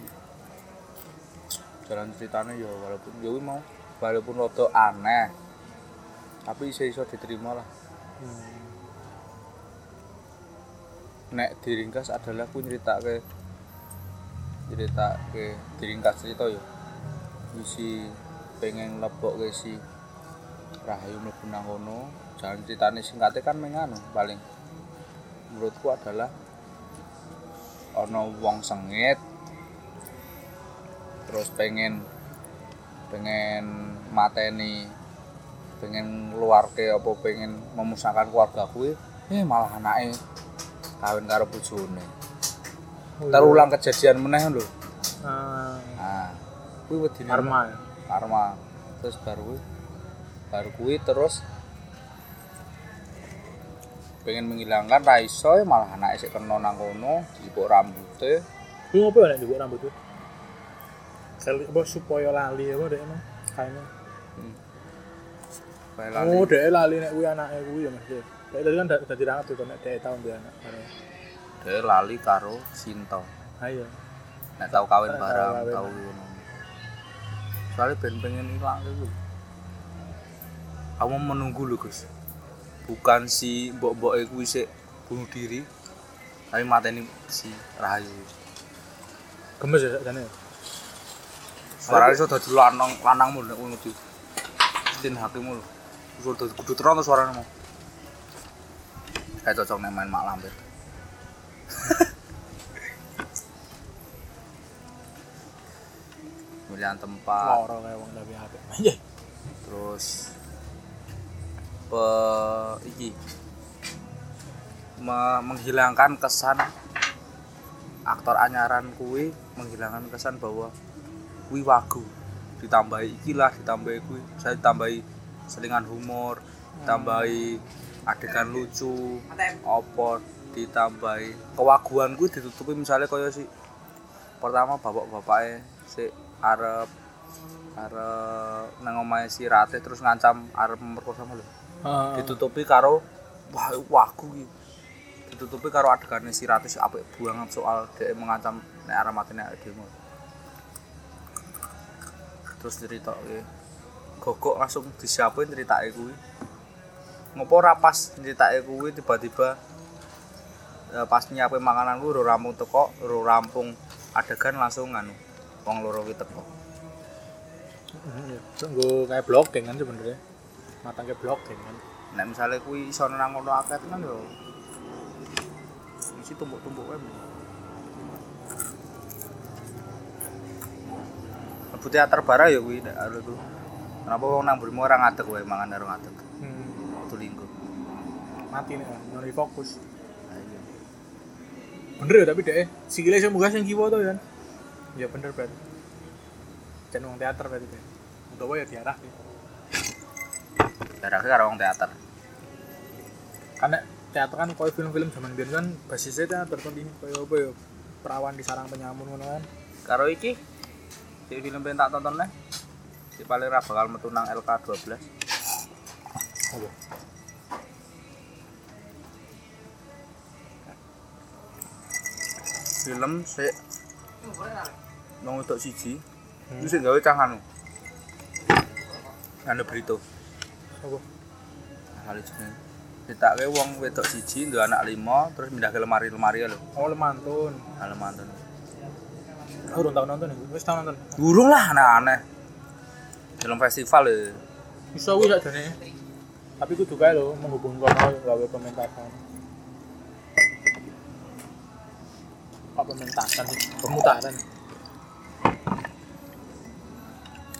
jalan ceritanya ya walaupun ya mau walaupun rada aneh, tapi iso iso diterima lah. Hmm. Nek diringkas adalah aku nyerita ke cerita ke diringkas cerita ya isi pengen lebok ke si Rahayu mlebu nang kono jalan ceritane singkatnya kan menganu paling menurutku adalah ono wong sengit terus pengen pengen mateni pengen keluar ke apa pengen memusnahkan keluarga kuwi eh malah anake kawin karo bojone. Terulang kejadian meneh lho. Ah, nah kuwi wedine karma ya. karma. Terus baru kuwi baru kuwi terus pengen menghilangkan ra iso ya malah anake sik kena nang kono dijipuk rambute. Kuwi ngopo ya nek njupuk Sel apa supaya lali apa dek emang kayaknya. Kayak Oh, dek lali nek kuwi anake kuwi ya Mas. Kayak tadi kan da- dadi rangat tuh nek dek tahun dia anak. dia lali karo Sinto Ayo. nek tau kawin Tau kawin. tau ngono soalnya ben pengen ilang gitu kamu menunggu lho Gus bukan si mbok-mbok e kuwi sik bunuh diri tapi mateni si Rahayu Gemes ya sakjane. Suaranya iso dadi lanang lanangmu nek ngono di Sin hakimu lho. Iso dadi kudu terang to suarane mau kayak cocok nek main mak lampir. [laughs] Pemilihan tempat. Loro kayak wong tapi apik. Terus pe iki. Me- menghilangkan kesan aktor anyaran kuwi menghilangkan kesan bahwa kuwi wagu. Ditambahi iki lah ditambahi kuwi saya ditambahi selingan humor ditambahi adegan lucu opo ditambahi kewaguan kuwi ditutupi misalnya kaya si pertama bapak-bapaknya si arep arep nang omahe si Rate terus ngancam arep memperkosa lho. Ditutupi karo wah wagu iki. Ditutupi karo adegane si Rate sing apik banget soal dhek mengancam nek arep awake dhewe terus cerita gogok langsung disiapin ceritake kuwi ngopo ora pas ceritake kuwi tiba-tiba eh, pas nyiapin makanan kuwi ora rampung teko ora rampung adegan langsung nganu wong loro kuwi teko Iya. Tunggu kayak blocking kan sebenarnya. Matang kayak blocking kan. nek misalnya kuwi iso nang ngono akeh tenan yo isi tumpuk-tumpuk wae Lebu teater bara ya kuwi nek anu tuh. Kenapa wong nang Brimo ora ngadeg wae mangan karo ngadeg. Hmm. Waktu linggo. Mati nih, nyari fokus. Nah, iya. Bener ya tapi deh, sikile sing munggah sing kiwa tuh kan. Ya bener berarti. Jan wong teater berarti deh. Utawa ya diarah sih. Darahnya karo wong teater. Karena teater kan koyo film-film zaman biyen kan basisnya teater kan ini koyo apa ya perawan di sarang penyamun ngono kan. Karo iki si film pengen tak tonton nih. Si paling ra bakal metu nang LK12. Apa? Film si Nong wedok siji. Hmm. Itu sing gawe cah anu. Anu Brito. Apa? Kali jenenge. Ditake wong wedok siji duwe anak lima terus pindah ke lemari-lemari lho. Oh lemantun. Halo mantan. Oh, urung tau nonton ya. Wis tau nonton. Burung lah aneh-aneh. Film festival ya. Bisa wis sakjane. Tapi kudu kae lho menghubungkan kono gawe pementasan. Kok pementasan sih? Pemutaran.